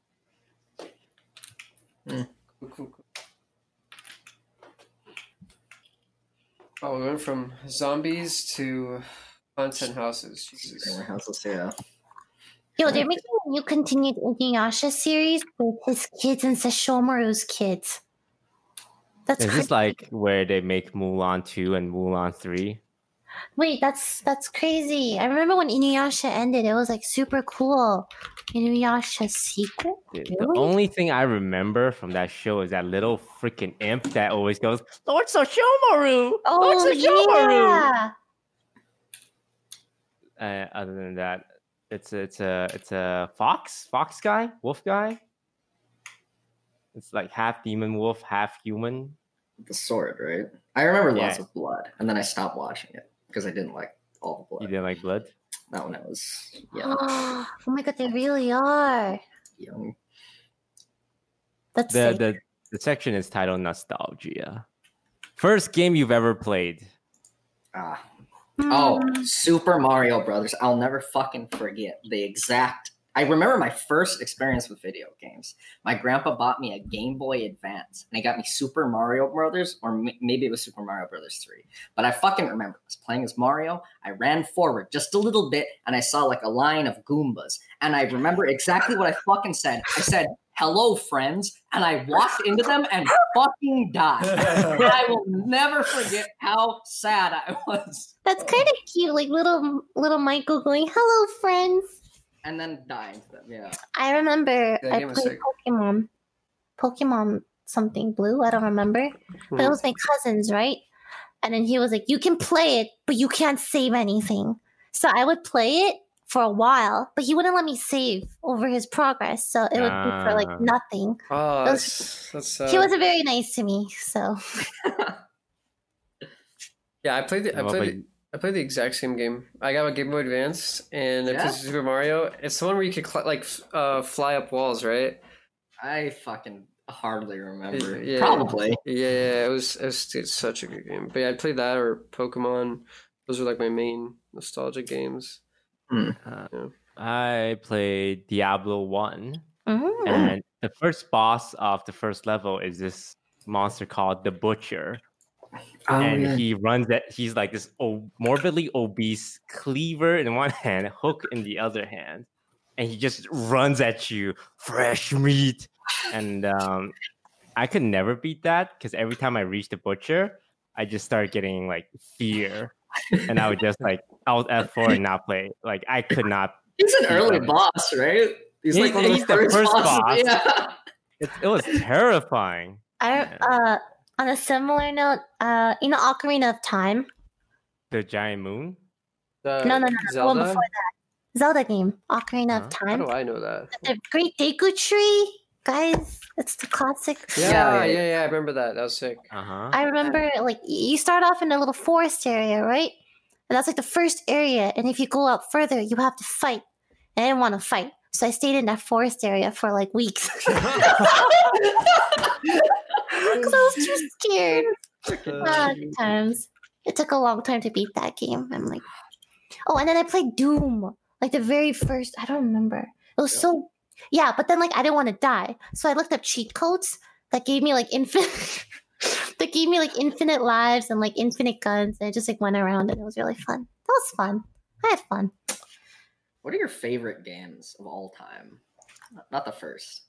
Cool, cool, cool. Oh, we went from zombies to content houses. Jesus.
Houses, yeah.
Yo, they're making a new continued Inuyasha series with his kids and Sesshomaru's kids. That's
Is
crazy.
this like where they make Mulan 2 and Mulan 3?
Wait, that's that's crazy. I remember when Inuyasha ended, it was like super cool. Inuyasha sequel?
Dude, The only thing I remember from that show is that little freaking imp that always goes, Lord Soshomaru! Lord
Oh
Soshomaru!
yeah.
Uh, other than that, it's a, it's a it's a fox fox guy wolf guy. It's like half demon wolf, half human.
The sword, right? I remember lots of blood, and then I stopped watching it because I didn't like all the blood.
You didn't like blood.
Not when I was young.
oh my god, they really are.
young.
That's
The
sick.
the the section is titled nostalgia. First game you've ever played.
Ah. Oh,
Hmm.
Super Mario Brothers. I'll never fucking forget the exact. I remember my first experience with video games. My grandpa bought me a Game Boy Advance, and he got me Super Mario Brothers, or m- maybe it was Super Mario Brothers 3. But I fucking remember I was playing as Mario. I ran forward just a little bit, and I saw like a line of Goombas. And I remember exactly what I fucking said. I said, hello, friends. And I walked into them and fucking died. And I will never forget how sad I was.
That's kind of cute, like little little Michael going, "Hello, friends."
And then dying to them, yeah.
I remember
That
I played
sick.
Pokemon, Pokemon something blue. I don't remember, but it
Hmm.
was my cousins, right? And then he was like, "You can play it, but you can't save anything." So I would play it for a while, but he wouldn't let me save over his progress, so it would be for
Ah.
like nothing.
Oh,
Those-
that's, that's
he
uh,
wasn't very nice to me, so
Yeah, I played the I played
about
the,
you?
I played the exact same game. I got a Game Boy Advance and I
Yeah?
played Super Mario. It's the one where you could cl- like uh, fly up walls, right?
I fucking hardly remember.
Yeah.
Probably.
Yeah, it was, it was it's such a good game. But yeah, I played that or Pokemon. Those are like my main nostalgic games.
Uh,
Yeah.
I played Diablo One,
Mm.
and the first boss of the first level is this monster called the Butcher,
Oh,
and
yeah.
he runs that. He's like this o- morbidly obese cleaver in one hand, hook in the other hand, and he just runs at you, fresh meat, and um, I could never beat that because every time I reach the Butcher, I just start getting like fear, and I would just like Alt F4 and not play. Like I could not
He's an early
Yeah.
boss, right? He's,
He's-
like
he's the first
bosses.
boss.
Yeah.
It, it was terrifying.
I uh on a similar note, uh, you know, Ocarina of Time.
The giant moon.
The
no, no, no, no, the one before that. Zelda game, Ocarina
Huh?
of Time.
How do I know that?
The Great Deku Tree, guys. It's the classic.
Yeah,
Yeah,
yeah,
yeah.
yeah, I remember that. That was sick.
Uh huh.
I remember, like, you start off in a little forest area, right? And that's like the first area. And if you go out further, you have to fight. And I didn't want to fight, so I stayed in that forest area for like weeks because I was too scared. Ah, good times. It took a long time to beat that game. I'm like, oh, and then I played Doom, like the very first. I don't remember. It was so, yeah. But then like I didn't want to die, so I looked up cheat codes that gave me like infinite, that gave me like infinite lives and like infinite guns, and I just like went around, and it was really fun. That was fun. I had fun.
What are your favorite games of all time? Not the first.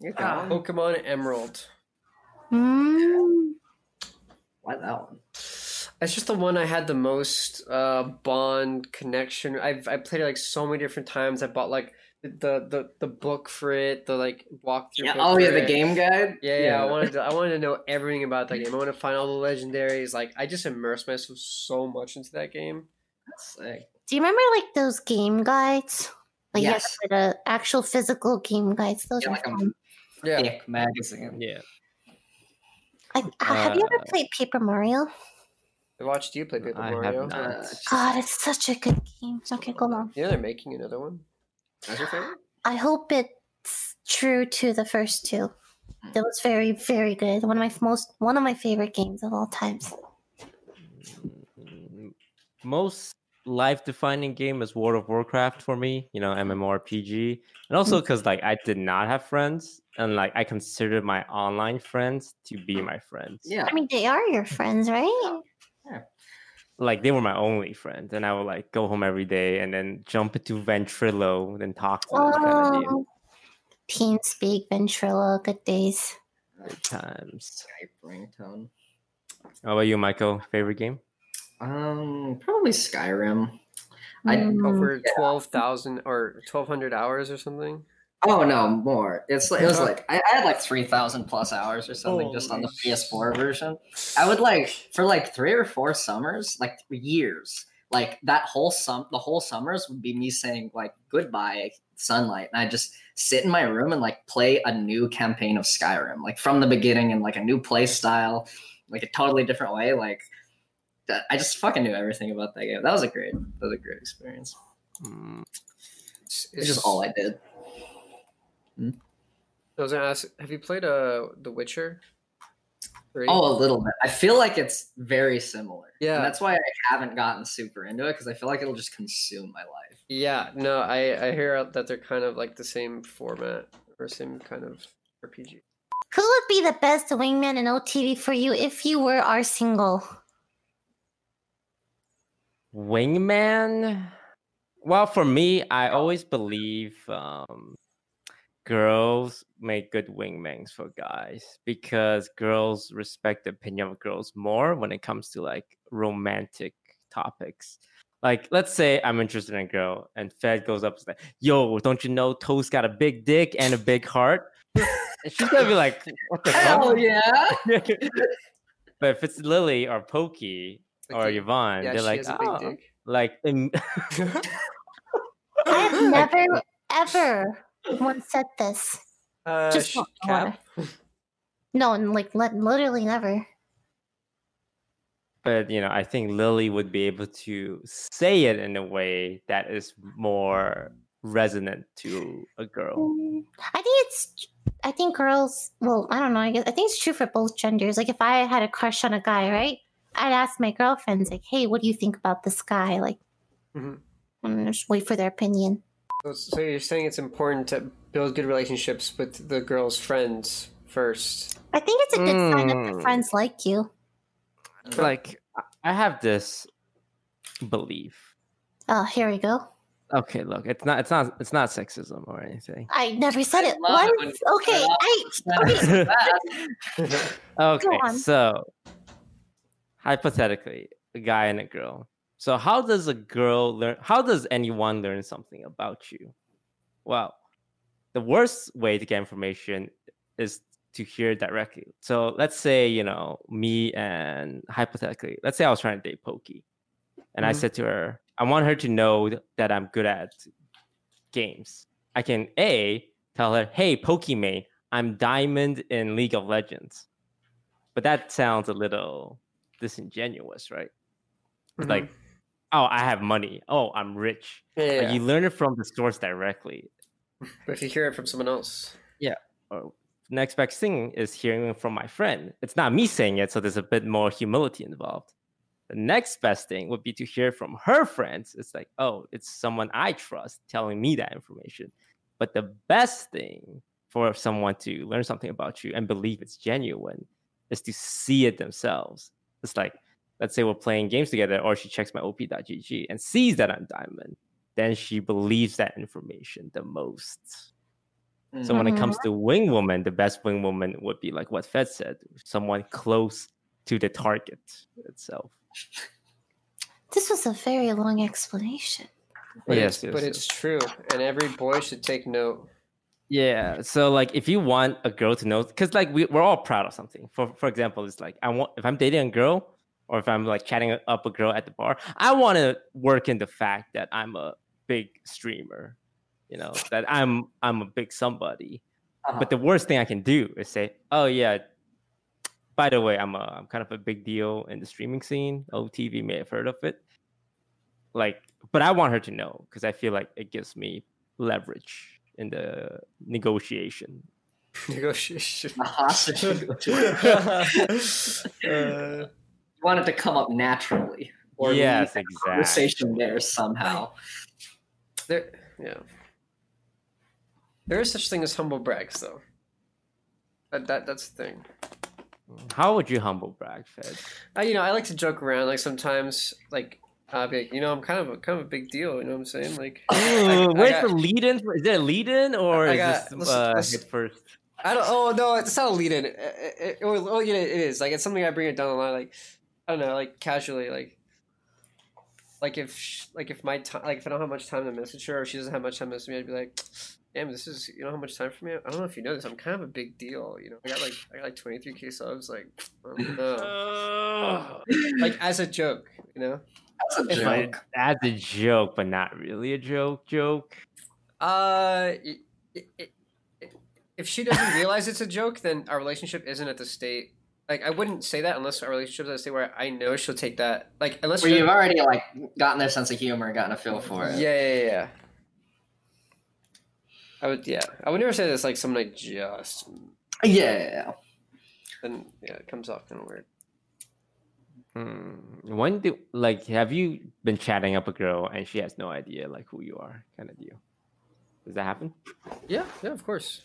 You got?
Pokemon Emerald.
Mm.
Why that one?
It's just the one I had the most uh, bond connection. I've I played it like so many different times. I bought like the the the, the book for it, the like walkthrough.
Yeah.
book
Oh yeah, the
it.
game guide.
Yeah, yeah, I wanted to. I wanted to know everything about that game. I want to find all the legendaries. Like, I just immersed myself so much into that game.
That's sick.
Do you remember like those game guides? Like
Yes.
yes. the actual physical game guides. Those
Yeah,
are
like a-
fun.
Yeah,
Thick magazine.
Yeah.
I, uh, have you ever
Uh,
played Paper Mario?
I watched you play Paper
I have
Mario.
not.
Uh,
God, it's such a good game. Okay, go on.
You know they're making another one.
That's your favorite?
I hope it's true to the first two. It was very, very good. One of my most, one of my favorite games of all times.
Mm, Most life-defining game is World of Warcraft for me. You know, MMORPG, and also hmm. because like I did not have friends, and like I considered my online friends to be my friends.
Yeah.
I mean, they are your friends, right?
like they were my only friends, and I would like go home every day and then jump into Ventrilo, then talk to them. Kind of oh. deal.
Oh, Ventrilo, good days.
Good times.
Skype ringtone.
How about you, Michael? Favorite game?
Um, probably Skyrim. I-
Mm,
Over twelve thousand or twelve hundred hours or something.
Oh no, more. It's like it was like I, I had like three thousand plus hours or something just on the PS4 version. I would like for like three or four summers, like years, like that whole sum, the whole summers would be me saying like goodbye sunlight, and I just sit in my room and like play a new campaign of Skyrim, like from the beginning and like a new play style, like a totally different way. Like that, I just fucking knew everything about that game. That was a great, that was a great experience.
Mm,
It's,
It's just all I did.
I was gonna ask, have you played uh The Witcher? Three?
Oh, a little bit. I feel like it's very similar.
Yeah.
And that's why I haven't gotten super into it because I feel like it'll just consume my life.
yeah. No, I I hear that they're kind of like the same format or same kind of RPG.
Who would be the best wingman in OTV for you if you were our single?
Wingman. Well, for me, I always believe um, girls make good wingmans for guys because girls respect the opinion of girls more when it comes to like romantic topics. Like, let's say I'm interested in a girl, and Fed goes up and says, "Yo, don't you know Toast got a big dick and a big heart?" and she's gonna be like, "What the
Hell
fuck?"
yeah!
but if it's Lily or Pokey
Like
or
the-
Yvonne,
yeah,
they're like,
has big
"Oh,
dick.
like in-
I have never, ever once said this.
Uh,
Just
sh- Cap.
No, and like li- literally never.
but you know, I think Lily would be able to say it in a way that is more resonant to a girl.
Mm, I think it's. I think girls. Well, I don't know. I guess I think it's true for both genders. Like if I had a crush on a guy, right? I'd ask my girlfriends, like, "Hey, what do you think about this guy?" Like,
Mhm.
and just wait for their opinion.
So- So you're saying it's important to build good relationships with the girl's friends first.
I think it's a good sign that your
Mm.
friends like you.
Like I- I have this belief.
Oh, here we go.
Okay, look, it's not it's not it's not sexism or anything.
I never said
I
it.
love
What?
it
Okay, I
okay,
on.
so hypothetically, a guy and a girl. So how does a girl learn how does anyone learn something about you? Well, the worst way to get information is to hear directly. So let's say, you know, me and hypothetically, let's say I was trying to date Pokey. And I
Mhm.
said to her, I want her to know that I'm good at games. I can A tell her, hey, Pokimane, I'm diamond in League of Legends. But that sounds a little disingenuous, right? It's Like, oh, I have money. Oh, I'm rich.
Mm-hmm. yeah,
Like,
yeah.
you learn it from the source directly.
but if you hear it from someone else, yeah.
Or next best thing is hearing it from my friend. It's not me saying it, so there's a bit more humility involved. The next best thing would be to hear from her friends. It's like, oh, it's someone I trust telling me that information. But the best thing for someone to learn something about you and believe it's genuine is to see it themselves. It's like, let's say we're playing games together, or she checks my op.gg and sees that I'm diamond. Then she believes that information the most. So when it comes mm-hmm. to wing woman, the best wing woman would be like what Fed said, someone close to the target itself.
This was a very long explanation.
but,
Yes,
it's,
yes,
but
yes.
it's true, and every boy should take note.
Yeah. So like if you want a girl to know because like we, we're all proud of something. For for example, it's like I want if I'm dating a girl or if I'm like chatting up a girl at the bar, I want to work in the fact that I'm a big streamer. You know, that I'm I'm a big somebody.
Uh-huh.
But the worst thing I can do is say, "Oh yeah, by the way, I'm a I'm kind of a big deal in the streaming scene. OTV may have heard of it." Like, but I want her to know because I feel like it gives me leverage in the negotiation.
Negotiation.
A hostage
uh,
want it to come up naturally. Or
yes,
lead
exactly.
conversation there somehow.
there, yeah. There is such thing as humble brags, though. That, that that's the thing.
How would you humble brag, Fed?
I, you know, I like to joke around. Like sometimes, like, I'll be like, you know, I'm kind of a kind of a big deal. You know what I'm saying? Like, I- I
Where's
got-
the lead in? Is it a lead in or
I
is
got-
this
listen-
uh,
listen.
hit first?
I don't. Oh no, it's not a lead in. It, it, it, oh, yeah, it is. Like it's something I bring it down the line. Like I don't know, like casually, like like if like if my time, like if I don't have much time to message her, or she doesn't have much time to message me, I'd be like, damn, this is you know how much time for me. I don't know if you know this. I'm kind of a big deal. You know, I got like I got like 23k subs. Like I don't know. like as a joke, you know.
That's a
If
But
joke.
That's a joke, but not really a joke. Joke.
Uh. i- i- i- if she doesn't realize it's a joke, then our relationship isn't at the state. Like I wouldn't say that unless our relationship's at a state where I know she'll take that. Like unless
Where you've already like gotten their sense of humor, and gotten a feel for it.
yeah, yeah, yeah. I would yeah. I would never say that's like someone I just
Yeah.
then yeah, it comes off kind of weird.
Hmm. When do like have you been chatting up a girl and she has no idea like who you are, kind of deal? Does that happen?
Yeah, yeah, of course.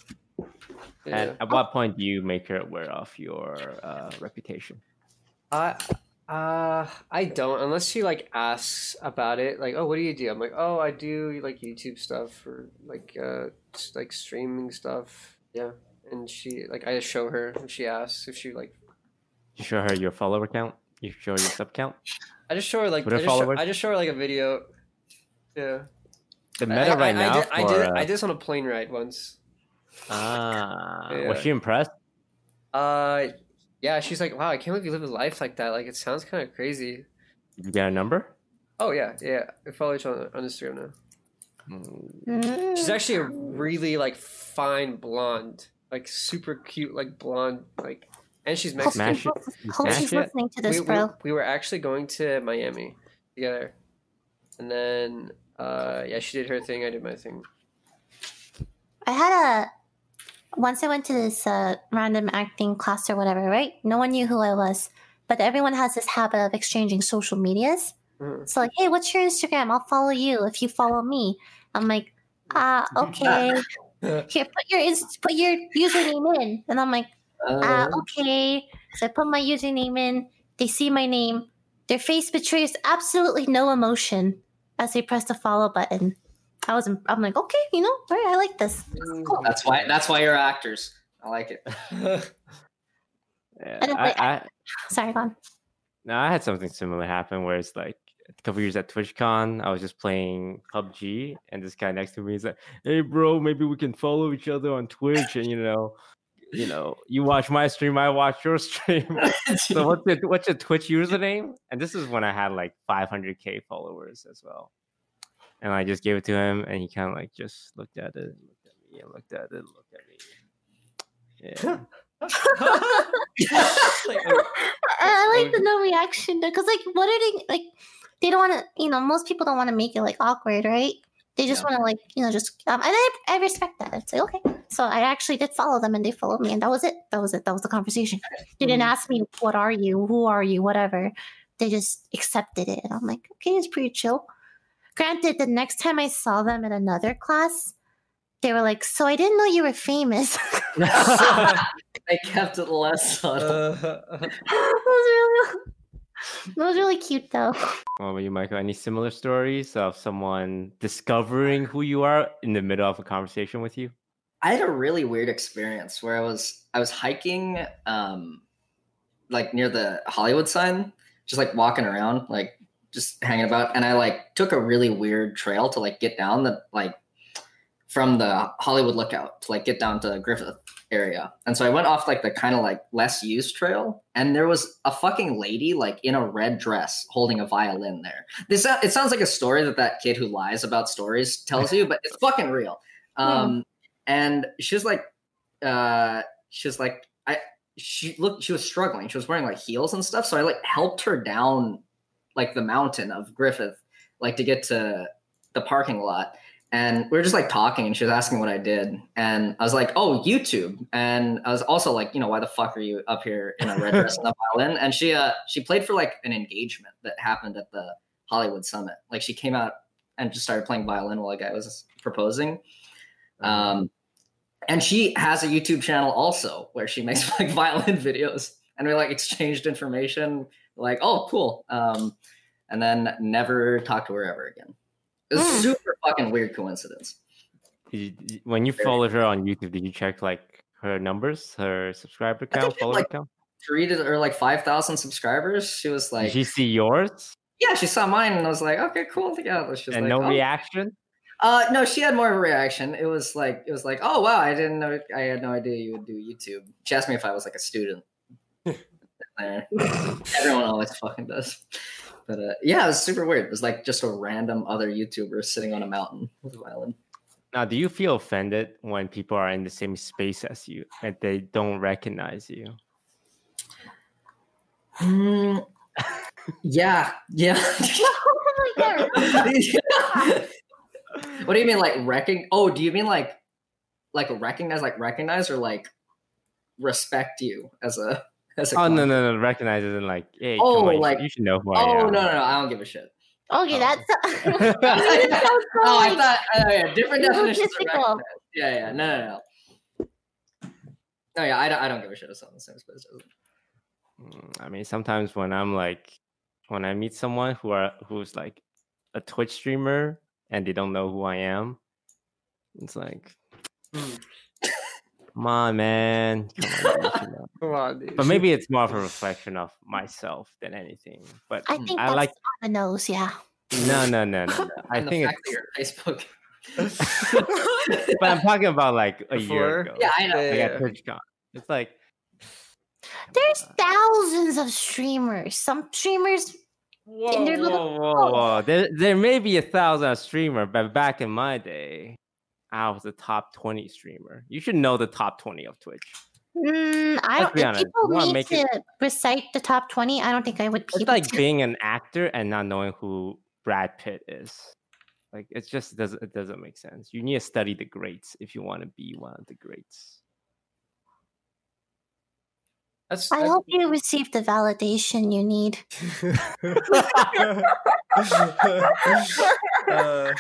Yeah.
And at what point do you make her aware of your uh, reputation?
I uh I don't unless she like asks about it like oh what do you do I'm like oh I do like YouTube stuff or like uh like streaming stuff yeah and she like I just show her if she asks if she like
You show her your follower count. You show your sub count.
I just show her like
Twitter
I just, show,
followers?
I just show her like a video yeah
The
I-
meta
I,
right
I,
now
did,
for
I did
uh,
I did this on a plane ride once
ah,
Yeah.
was she impressed?
uh yeah she's like wow I can't believe you live a life like that like it sounds kind of crazy
Did you get a number?
oh yeah yeah I follow each other on Instagram now
Hmm.
She's actually a really like fine blonde, like super cute, like blonde, like, and she's
Hope,
Mexican.
Smash it.
Hope she's
it?
listening to this,
we, we,
bro.
we were actually going to Miami together, and then uh yeah, she did her thing, I did my thing.
I had a once I went to this uh, random acting class or whatever, right? No one knew who I was, but everyone has this habit of exchanging social medias.
Mhm.
So like, hey, what's your Instagram? I'll follow you if you follow me. I'm like, ah, okay. Here, put your put your username in, and I'm like,
Uh,
okay. So I put my username in. They see my name. Their face betrays absolutely no emotion as they press the follow button. I was, I'm like, okay, you know, all right, I like this. Cool.
that's why. That's why you're actors. I like it.
Yeah,
I don't
I,
like-
I,
Sorry, go on.
no, I had something similar happen where it's like a couple years at TwitchCon, I was just playing PUBG, and this guy next to me is like, "Hey, bro, maybe we can follow each other on Twitch, and you know, you know, you watch my stream, I watch your stream. so what's your what's your Twitch username?" And this is when I had like 500k followers as well, and I just gave it to him, and he kind of like just looked at it, looked at me, and looked at it, looked at me. Yeah.
I, I like the no reaction because, like, what are they like? They don't want to, you know. Most people don't want to make it like awkward, right? They just
Yeah.
want to, like, you know, just. Um, and I, I respect that. It's like okay. So I actually did follow them, and they followed me, and that was it. That was it. That was the conversation. They didn't ask me, "What are you? Who are you? Whatever." They just accepted it, and I'm like, okay, it's pretty chill. Granted, the next time I saw them in another class, they were like, "So I didn't know you were famous."
I kept it less subtle.
that was really, that was really cute, though.
What about you, Michael? Any similar stories of someone discovering who you are in the middle of a conversation with you?
I had a really weird experience where I was I was hiking um like near the Hollywood sign, just like walking around, like just hanging about, and I like took a really weird trail to like get down the like from the Hollywood lookout to like get down to Griffith area. And so I went off like the kind of like less used trail and there was a fucking lady like in a red dress holding a violin there. This it sounds like a story that that kid who lies about stories tells you, but it's fucking real. Um and she was like uh she was like I she looked she was struggling. She was wearing like heels and stuff, so I like helped her down like the mountain of Griffith like to get to the parking lot and we were just like talking and she was asking what i did. And i was like oh youtube. And i was also like you know why the fuck are you up here in a red dress and a violin? And she uh she played for like an engagement that happened at the hollywood summit. Like she came out and just started playing violin while a guy was proposing. Um and she has a youtube channel also where she makes like violin videos. And we like exchanged information like oh cool. Um and then never talked to her ever again it was
Mm.
super fucking weird coincidence
Did you, did- when you followed her on YouTube, did you check like her numbers, her subscriber
I think
count,
she had,
follower
like,
count?
three to or like five thousand subscribers. She was like,
Did
like,
she see yours
yeah, she saw mine, and I was like, okay, cool. Yeah, she was
and
like,
no
oh.
reaction?
Uh, no, she had more of a reaction. It was like, it was like, oh wow, I didn't know, I had no idea you would do YouTube. She asked me if I was like a student. Everyone always fucking does. But uh, yeah, it was super weird. It was like just a random other YouTuber sitting on a mountain with a violin.
Now, do you feel offended when people are in the same space as you and they don't recognize you?
Hmm. yeah, yeah. what do you mean, like wrecking? Oh, do you mean like like recognize, like recognize, or like respect you as a as a.
Oh no no no! Recognize it and like, hey,
Oh,
come on,
like-
you should know who I
Oh
am.
no no no! I don't give a shit.
Okay,
Oh.
that's.
oh,
It sounds
I thought oh, yeah, different definitions. Of
Egotistical.
recognize. Yeah yeah no no no. No yeah, I don't, I don't give a shit if someone sings but doesn't.
Mm, I mean, sometimes when I'm like, when I meet someone who are who's like a Twitch streamer and they don't know who I am, it's like,
Hmm.
Come on, man. Come on, you should know."
Come on, dude.
but maybe it's more of a reflection of myself than anything. But
I think
I
that's
like
on the nose. Yeah.
no, no, no, no. no. I
And the
think
fact
it's,
that you're Facebook.
but I'm talking about like a year ago.
Yeah, I know.
like
Yeah.
at TwitchCon. It's like
There's
uh,
thousands of streamers. Some streamers.
Whoa,
in their little
whoa, whoa, whoa. There, there may be a thousand streamer, but back in my day, I was a top 20 streamer. You should know the top 20 of Twitch.
Mm, I
Let's
don't.
be
If people need
make
to
it-
recite the top twenty, I don't think I would.
It's
Be
like being an actor and not knowing who Brad Pitt is. Like it just doesn't it doesn't make sense. You need to study the greats if you want to be one of the greats.
That's,
I hope you receive the validation you need.
uh,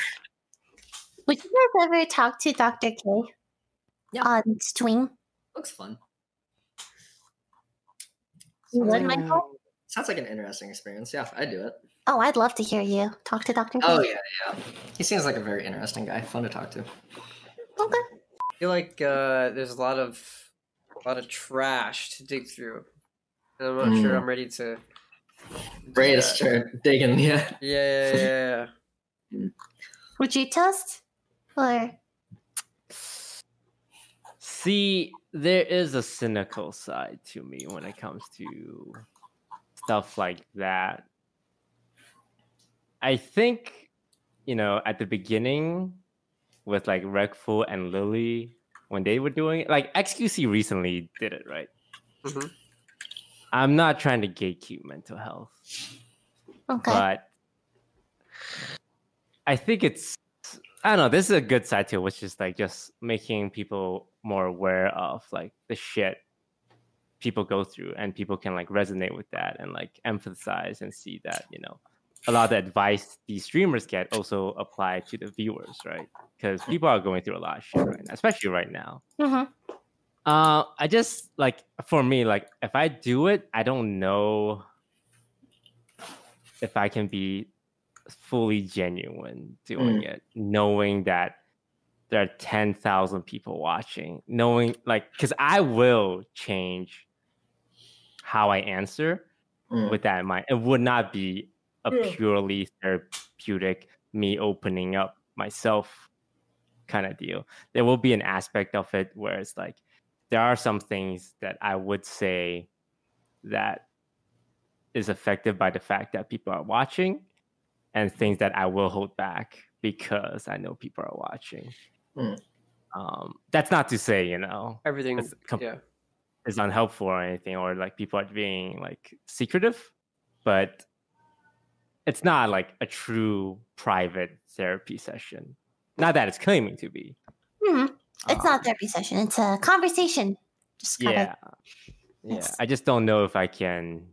Would you guys ever talk to Dr. K
Yeah.
on stream?
Looks fun. Sounds
would,
like,
Michael?
sounds like an interesting experience. Yeah, I'd do it.
Oh, I'd love to hear you talk to Dr. K.
Oh yeah, yeah. He seems like a very interesting guy. Fun to talk to.
Okay.
I feel like uh, there's a lot of a lot of trash to dig through, and I'm not sure
Mm.
I'm ready to.
Ready to start digging. Yeah.
Yeah, yeah, yeah, yeah.
Would you test? Or
See, there is a cynical side to me when it comes to stuff like that. I think, you know, at the beginning with like Reckful and Lily, when they were doing it, like XQC recently did it, right?
Mhm.
I'm not trying to gatekeep mental health,
okay.
but I think it's I don't know. This is a good side too, which is like just making people more aware of like the shit people go through, and people can like resonate with that and like emphasize and see that you know a lot of the advice these streamers get also apply to the viewers, right? Because people are going through a lot of shit right now, especially right now.
hmm
Uh, I just like for me, like if I do it, I don't know if I can be fully genuine doing it, knowing that there are ten thousand people watching, knowing like because I will change how I answer
Mm.
with that in mind. It would not be a purely therapeutic me opening up myself kind of deal. There will be an aspect of it where it's like there are some things that I would say that is affected by the fact that people are watching and things that I will hold back because I know people are watching.
Hmm.
Um, that's not to say, you know,
Everything.
It's com-
yeah.
is unhelpful or anything or like people are being like secretive but it's not like a true private therapy session not that it's claiming to be
hmm It's not
Um,
therapy session. It's a conversation. Just kind
yeah
of
yeah
Yes.
i just don't know if i can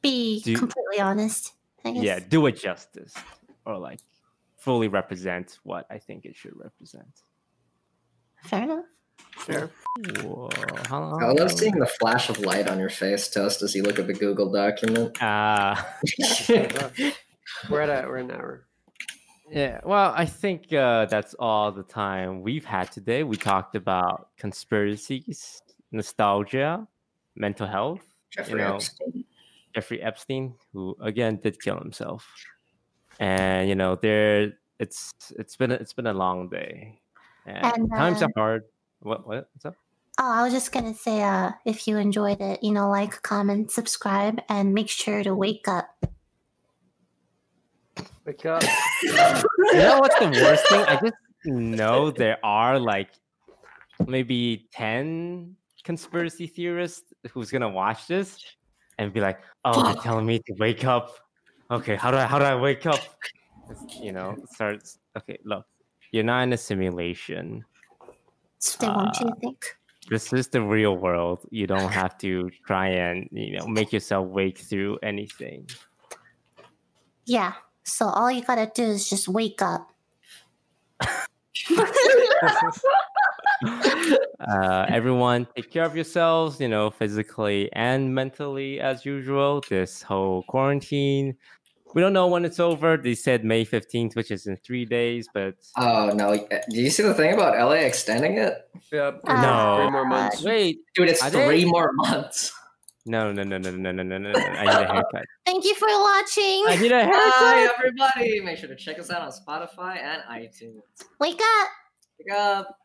be
Do-
completely honest. I guess.
yeah do it justice or like fully represent what i think it should represent
Fair enough.
Fair.
Whoa,
I love seeing the flash of light on your face, Toast, as you look at the Google document.
uh
We're at a, we're an hour.
Yeah, well, I think uh, that's all the time we've had today. We talked about conspiracies, nostalgia, mental health.
Jeffrey
know,
Epstein.
Jeffrey Epstein, who again did kill himself, and you know, there it's it's been a, it's been a long day, and,
And,
times
uh,
are hard. What what what's up?
Oh, I was just gonna say, uh, if you enjoyed it, you know, like, comment, subscribe, and make sure to wake up.
Wake up.
You know what's the worst thing? I just know there are like maybe 10 conspiracy theorists who's gonna watch this and be like, oh, they're telling me to wake up. Okay, how do I how do I wake up? You know, starts okay, look, you're not in a simulation.
So they want you to uh, think.
This is the real world. You don't have to try and you know make yourself wake through anything.
Yeah. So all you gotta do is just wake up.
Uh, everyone, take care of yourselves, you know, physically and mentally as usual. This whole quarantine. We don't know when it's over. They said May 15th, which is in three days, but.
Oh, no. Uh, do you see the thing about LA extending it?
Yep.
Oh no.
Three more months.
Wait.
Dude, it's
three they...
more months.
No, no, no, no, no, no, no, no. I need a haircut.
Thank you for watching.
I need a haircut.
Hi, everybody. Make sure to check us out on Spotify and iTunes.
Wake up.
Wake up.